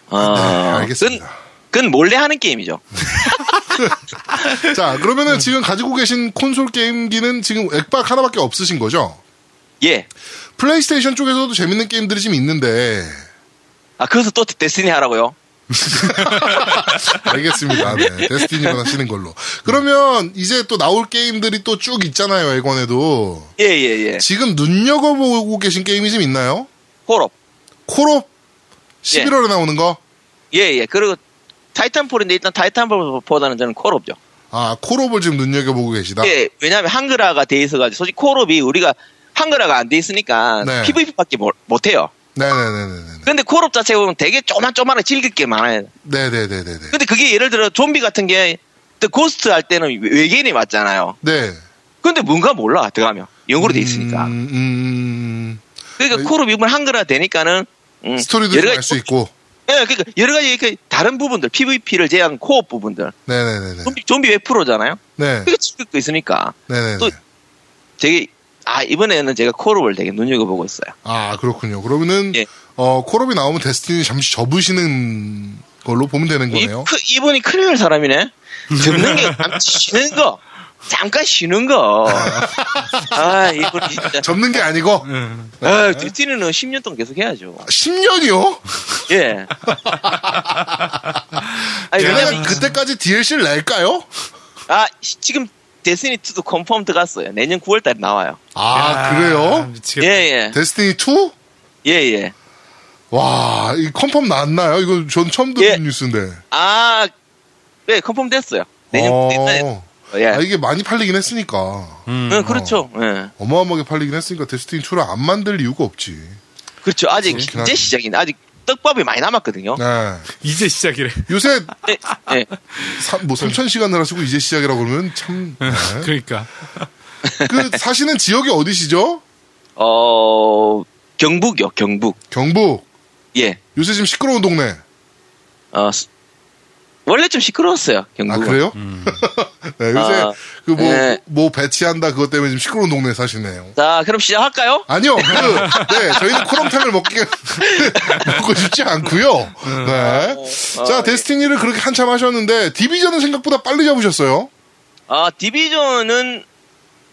어, 네, 알겠습니다. 그건, 그건 몰래 하는 게임이죠 *laughs* 자, 그러면은 지금 가지고 계신 콘솔 게임기는 지금 액박 하나밖에 없으신 거죠? 예 플레이스테이션 쪽에서도 재밌는 게임들이 지금 있는데, 아, 그래서 또 Destiny 하라고요? *laughs* 알겠습니다. 네. Destiny만 하시는 걸로. 그러면 이제 또 나올 게임들이 또 쭉 있잖아요, 액원에도. 예, 예, 예. 지금 눈여겨보고 계신 게임이 좀 있나요? 콜업. 콜옵 11월에 나오는 거? 예, 예. 그리고 타이탄폴인데 일단 타이탄폴보다는 저는 콜업죠. 아, 콜옵을 지금 눈여겨보고 계시다? 예, 왜냐하면 한글화가 돼 있어가지고, 솔직히 콜업이 우리가 한글화가 안 돼 있으니까 네. PVP밖에 못, 해요 네네네네네. 근데 콜업 자체가 보면 되게 조만조만하게 즐길 게 많아요. 네네네네네. 근데 그게 예를 들어 좀비 같은 게, 또 고스트 할 때는 외- 외계인이 맞잖아요. 네. 근데 뭔가 몰라, 들어가면. 영어로 돼 있으니까. 음, 음, 그러니까 네. 콜업 이번 한글화 되니까는, 음, 음. 스토리도 여러 좀 가지 알수 있고. 예, 그러니까 여러 가지 이렇게 다른 부분들, PVP를 제한 코업 부분들. 네네네네. 좀비, 좀비 웹 프로잖아요? 네. 그게 즐길 거 있으니까 네네네. 또- 되게, 아, 이번에는 제가 코업을 되게 눈여겨보고 있어요. 아, 그렇군요. 그러면은, 예. 어, 콜옵이 나오면 데스티니 잠시 접으시는 걸로 보면 되는 거네요. 이, 크- 이분이 큰일 날 사람이네? 접는 게, 잠깐 쉬는 거. 잠깐 쉬는 거. *laughs* 아, 이분 진짜. 접는 게 아니고, 아, 디티는 10년 동안 계속 해야죠. 10년이요? 예. *laughs* 아니, 왜냐면, 그때까지 DLC를 낼까요? 아, 시- 지금 데스니 2도 컨펌 들어갔어요. 내년 9월달에 나와요. 아, 그래요? 미치겠다. 예, 예. 데스티니 2? 예, 예. 와, 이 컨펌 나왔나요? 이거 전 처음 듣는 예. 뉴스인데. 아, 네, 컨펌 됐어요. 내년 어. 9월달에. 예. 아, 이게 많이 팔리긴 했으니까. 음. 응, 그렇죠. 예. 어마어마하게 팔리긴 했으니까 데스티니 2를 안 만들 이유가 없지. 그렇죠. 아직 이제 하죠. 시작인데 아직 떡밥이 많이 남았거든요. 네. 이제 시작이래. 요새 예, 예. 사- 뭐 3,000시간을 하시고 이제 시작이라고 그러면 참. 네. 그러니까. 그 사시는 지역이 어디시죠? 어, 경북이요, 경북. 경북. 예. 요새 지금 시끄러운 동네. 어, 스- 원래 좀 시끄러웠어요, 아, 경북은. 그래요? *laughs* 네, 요새 아, 그 뭐, 네. 뭐 배치한다 그것 때문에 지금 시끄러운 동네 사시네요. 자, 그럼 시작할까요? 아니요, 그, 네, 저희는 코롱탕을 먹기, *laughs* 먹고 싶지 않고요 네. 어, 자, 예. 데스티니를 그렇게 한참 하셨는데, 디비전은 생각보다 빨리 잡으셨어요. 아, Division은,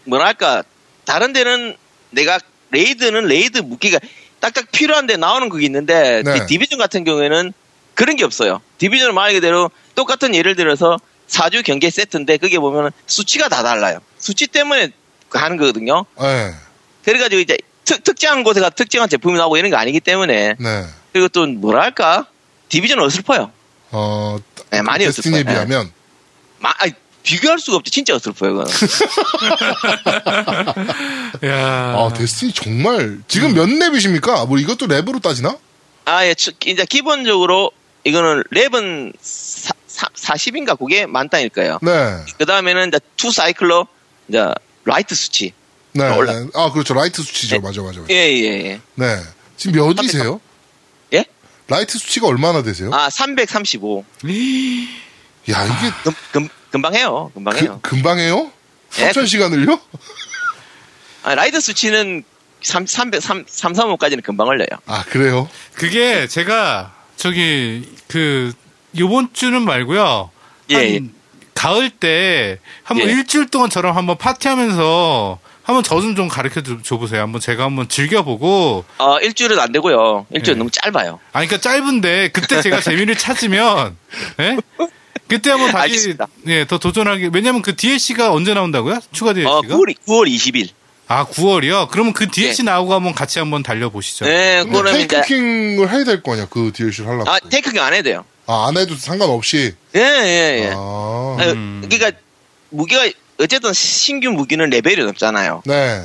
뭐랄까, 다른 데는 내가, raid는 raid 무기가 딱딱 필요한데 나오는 그게 있는데, 네. 디- Division 같은 경우에는 그런 게 없어요. Division은 말 그대로 똑같은 예를 들어서 사주 경계 세트인데, 그게 보면 수치가 다 달라요. 수치 때문에 하는 거거든요. 네, 그래가지고 이제 특, 특정한 곳에 가 특정한 제품이 나오고 이런 거 아니기 때문에, 네. 그리고 또 뭐랄까, Division은 어설퍼요. 어, 네, 많이 Destiny에 어설퍼요. 네. 비하면. 마, 아니, 비교할 수가 없죠. 진짜 어설퍼요, 그건. *laughs* 야. 아, Destiny 정말, 지금 몇 렙이십니까? 뭐 이것도 렙으로 따지나? 아, 예, 치- 이제 기본적으로 이거는 렙은 사, 40인가 그게 만땅일 거예요. 네. 그 다음에는 이제 투 사이클로 이제 light 수치. 네. 올라- 네. 아, 그렇죠. light 수치죠. 네. 맞아, 맞아. 맞아. 예, 예, 예. 네. 지금 몇이세요? 예? light 수치가 얼마나 되세요? 아, 335. *gasps* 야, 이게 금, 금, 금방 해요. 금방 해요. 그, 금방 해요? 예, 3,000시간을요? 아, light 수치는 3, 300, 3, 335까지는 금방 올려요. 아, 그래요? 그게 제가 저기 그 요번 주는 말고요. 예, 한 예. 가을 때 한번 예. 일주일 동안 저랑 한번 파티하면서 한번 저 좀 좀 가르쳐 줘- 줘보세요. 한번 제가 한번 즐겨보고. 어, 일주일은 안 되고요. 일주일 예. 너무 짧아요. 아니, 그러니까 짧은데 그때 제가 *laughs* 재미를 찾으면, 예? 그때 한번 다시, 알겠습니다. 예, 더 도전하기. 왜냐면 그 DLC가 언제 나온다고요? 추가 DLC가? 어, 9월, 9월 20일. 아, 9월이요? 그러면 그 DLC 예. 나오고 한번 같이 한번 달려보시죠. 네, 그러면 테이크킹을 해야 될 거 아니야, 그 DLC를 하려고. 아, 테이크가 안 해도 돼요. 아, 안 해도 상관없이. 예, 예, 예. 아, 어, 음. 그러니까, 무기가, 어쨌든 신규 무기는 레벨이 높잖아요. 네.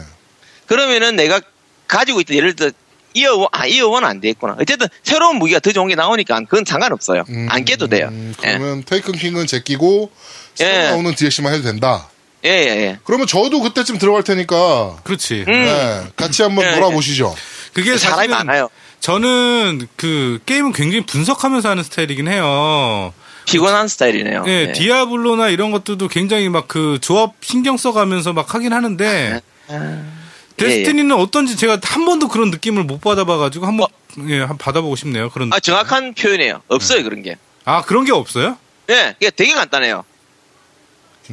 그러면은 내가 가지고 있던 예를 들어 이어원 아 이어원 안 되겠구나. 어쨌든 새로운 무기가 더 좋은 게 나오니까 그건 상관없어요. 음, 안 깨도 돼요. 음, 그러면 테이크킹은 제끼고, 새로 예. 나오는 DLC만 해도 된다. 예, 예, 예. 그러면 저도 그때쯤 들어갈 테니까, 그렇지. 음. 네, 같이 한번 예, 놀아보시죠. 그게 사람이 많아요. 저는 그 게임은 굉장히 분석하면서 하는 스타일이긴 해요. 피곤한 스타일이네요. 예, 예. 디아블로나 이런 것들도 굉장히 막 그 조합 신경 써가면서 막 하긴 하는데 아, Destiny는 어떤지 제가 한 번도 그런 느낌을 못 받아봐가지고 한번 예, 한번 받아보고 싶네요. 그런 아 정확한 표현이에요. 없어요 그런 게. 아 그런 게 없어요? 예, 이게 되게 간단해요.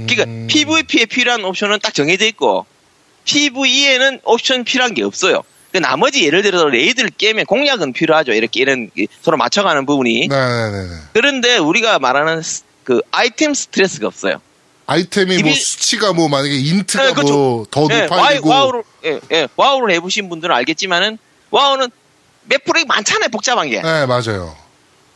그러니까 음, PVP에 필요한 옵션은 딱 정해져 있고 PVE에는 옵션 필요한 게 없어요. 그 나머지 예를 들어서 raid를 깨면 공략은 필요하죠. 이렇게 이런 서로 맞춰가는 부분이. 네네네. 그런데 우리가 말하는 스- 그 아이템 스트레스가 없어요. 아이템이 뭐 이미- 수치가 뭐 만약에 인트가 네, 그렇죠. 뭐더 예, 높아야 와우, 되고 와우를 예, 예, 와우를 해보신 분들은 알겠지만은 와우는 맵 프로이 많잖아요. 복잡한 게. 네 맞아요.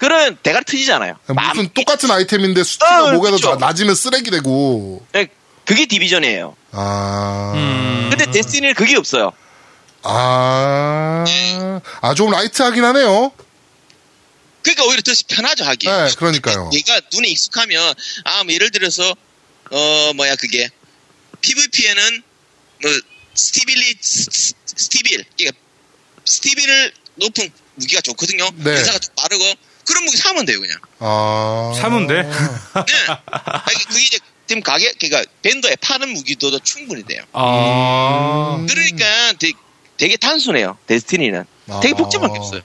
그런 대가리 터지잖아요. 무슨 맘- 똑같은 아이템인데 수치가 어, 목에서. 나- 낮으면 쓰레기 되고 예, 그게 디비전이에요. 아, 음. 근데 데스티니는 그게 없어요. 아, 아, 좀 라이트하긴 하네요. 그러니까 오히려 더 편하죠 하기. 네, 그러니까요. 얘가 눈에 익숙하면 아, 뭐 예를 들어서 어 뭐야 그게 PVP에는 뭐 stability 스- 스- stabil- 그러니까 stability 높은 무기가 좋거든요. 네. 대사가 좀 빠르고 그런 무기 사면 돼요 그냥. 아, 사면 돼? *laughs* 네. 아니, 그게 이제 지금 가게 그러니까 vendor에 파는 무기도 충분히 돼요. 아, 음. 그러니까 되게, 되게 단순해요. Destiny는 되게 아. 복잡한 게 없어요.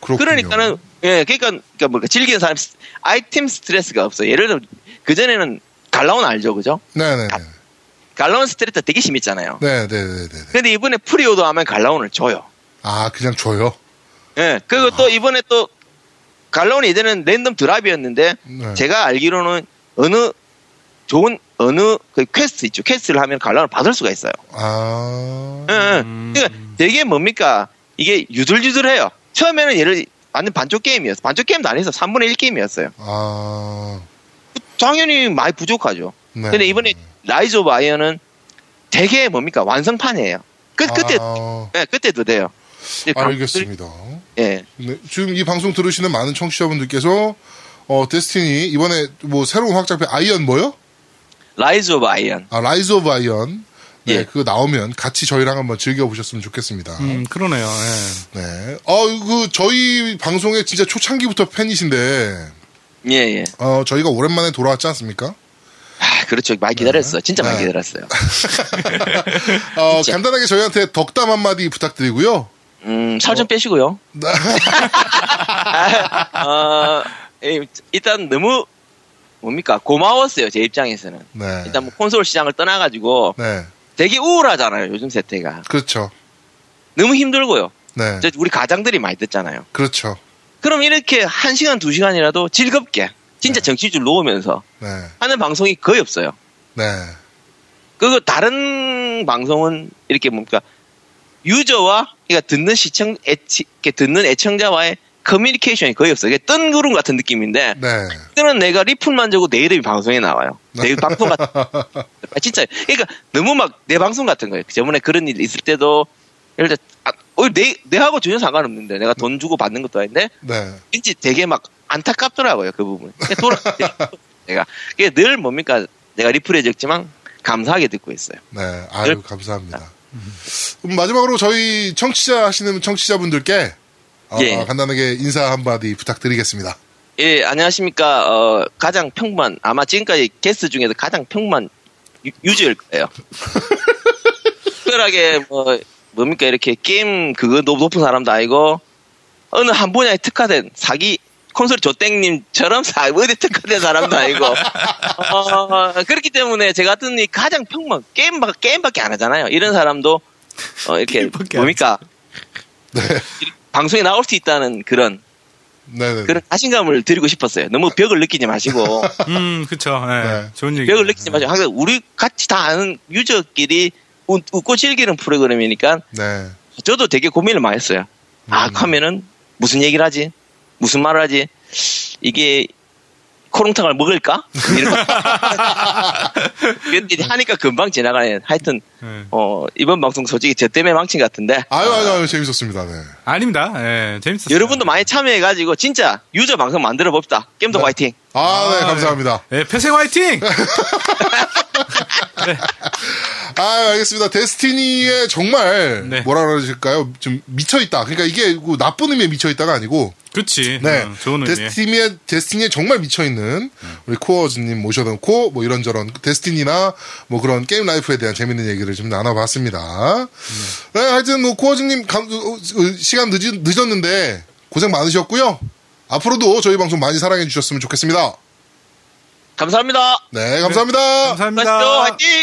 그렇군요. 그러니까는 예, 그러니까 그러니까 뭐 즐기는 사람 스- 아이템 스트레스가 없어요. 예를 들어 그 전에는 Gjallarhorn 알죠, 그죠? 네네네. Gjallarhorn 스트레스 되게 심했잖아요. 네네네네. 근데 이번에 preorder 하면 Gjallarhorn을 줘요. 아, 그냥 줘요? 예, 그리고 또 이번에 또 Gjallarhorn이 예전에는 random drop이었는데 네. 제가 알기로는 어느 좋은 어느 그 퀘스트 있죠. quest를 하면 Gjallarhorn을 받을 수가 있어요. 아, 예, 예. 그러니까 되게 뭡니까 이게 유들유들해요. 처음에는 얘는 완전 반쪽 게임이었어. 반쪽 게임도 아니었어. 3분의 1 게임이었어요. 아, 당연히 많이 부족하죠. 네. 근데 이번에 Rise of Iron은 되게 뭡니까 완성판이에요. 그 그때 아, 예, 그때도 돼요. 근데 알겠습니다. 예. 네, 지금 이 방송 들으시는 많은 청취자분들께서 어, Destiny 이번에 뭐 새로운 확장팩 Iron 뭐요? Rise of Iron. 아, Rise of Iron. 네, 예. 그거 나오면 같이 저희랑 한번 즐겨보셨으면 좋겠습니다. 음, 그러네요. 예. 네. 어, 그, 저희 방송에 진짜 초창기부터 팬이신데, 예, 예. 어, 저희가 오랜만에 돌아왔지 않습니까? 아, 그렇죠. 많이 기다렸어요. 진짜 많이 네. 기다렸어요. *laughs* 어, 진짜. 간단하게 저희한테 덕담 한마디 부탁드리고요. 음, 살좀 빼시고요. *laughs* 어, 예, 일단 너무 뭡니까 고마웠어요. 제 입장에서는. 네. 일단 뭐 콘솔 시장을 떠나가지고 네. 되게 우울하잖아요. 요즘 세태가 그렇죠. 너무 힘들고요. 네. 이제 우리 가장들이 많이 듣잖아요. 그렇죠. 그럼 이렇게 한 시간 두 시간이라도 즐겁게 진짜 네. 정치줄 놓으면서 네. 하는 방송이 거의 없어요. 네. 그리고 다른 방송은 이렇게 뭡니까 유저와 그러니까 듣는 시청 애치, 듣는 애청자와의 커뮤니케이션이 거의 없어요. 이게 뜬구름 같은 느낌인데 네. 그때는 내가 리플만 주고 내 이름이 방송에 나와요. 네. 내 방송 같은 *laughs* 아, 진짜 그러니까 너무 막 내 방송 같은 거예요. 저번에 그런 일 있을 때도 예를 들어 아, 어, 내 내하고 전혀 상관없는데 내가 돈 주고 받는 것도 아닌데 네. 왠지 되게 막 안타깝더라고요 그 부분. 그러니까 돌아 *laughs* 내가 이게 늘 뭡니까 내가 리플에 적지만 감사하게 듣고 있어요. 네, 아유, 감사합니다. 그럼 마지막으로 저희 청취자 하시는 청취자분들께 어, 예. 간단하게 인사 한마디 부탁드리겠습니다. 예, 안녕하십니까. 어, 가장 평범한, 아마 지금까지 게스트 중에서 가장 평범한 유, 유저일 거예요. *laughs* 특별하게, 뭐, 뭡니까, 이렇게 게임 그거 높- 높은 사람도 아니고, 어느 한 분야에 특화된 사기, 콘솔 조땡님처럼 사, 어디 특화된 사람도 아니고, *laughs* 어, 그렇기 때문에 제 같은 이 가장 평범, 게임, 게임밖에 안 하잖아요. 이런 사람도, 어, 이렇게, *laughs* 뭡니까, 방송에 나올 수 있다는 그런 네네. 그런 자신감을 드리고 싶었어요. 너무 벽을 느끼지 마시고 *laughs* 음, 그쵸. 예. 네. 좋은 얘기. 벽을 느끼지 마시고 항상 우리 같이 다 아는 유저끼리 웃, 웃고 즐기는 프로그램이니까 네. 저도 되게 고민을 많이 했어요. 아 하면은 무슨 얘기를 하지? 무슨 말을 하지? 이게 코롱탕을 먹을까? 근데 *laughs* 하니까 금방 지나가네. 하여튼 예. 어, 이번 방송 솔직히 저 때문에 망친 것 같은데 아유, 아유, 아유, 재밌었습니다. 네. 아닙니다. 예, 재밌었어요. 여러분도 많이 참여해가지고 진짜 유저 방송 만들어 봅시다. 게임도 네. 화이팅. 아, 네, 아, 감사합니다. 예, 폐생 화이팅! *laughs* 아, 알겠습니다. 데스티니에 정말 네. 뭐라 그러실까요? 좀 미쳐있다. 그러니까 이게 그 나쁜 의미에 미쳐있다가 아니고, 그치. 네. 음, 좋은 의미. 데스티니에, 데스티니에 정말 미쳐있는 우리 코어즈님 모셔놓고 뭐 이런저런 데스티니나 뭐 그런 게임 라이프에 대한 재밌는 얘기를 좀 나눠봤습니다. 네, 하여튼 뭐 코어즈님 감- 어, 어, 시간 늦, 늦었는데 고생 많으셨고요. 앞으로도 저희 방송 많이 사랑해 주셨으면 좋겠습니다. 감사합니다. 네, 감사합니다. 감사합니다. 맛있죠? 화이팅!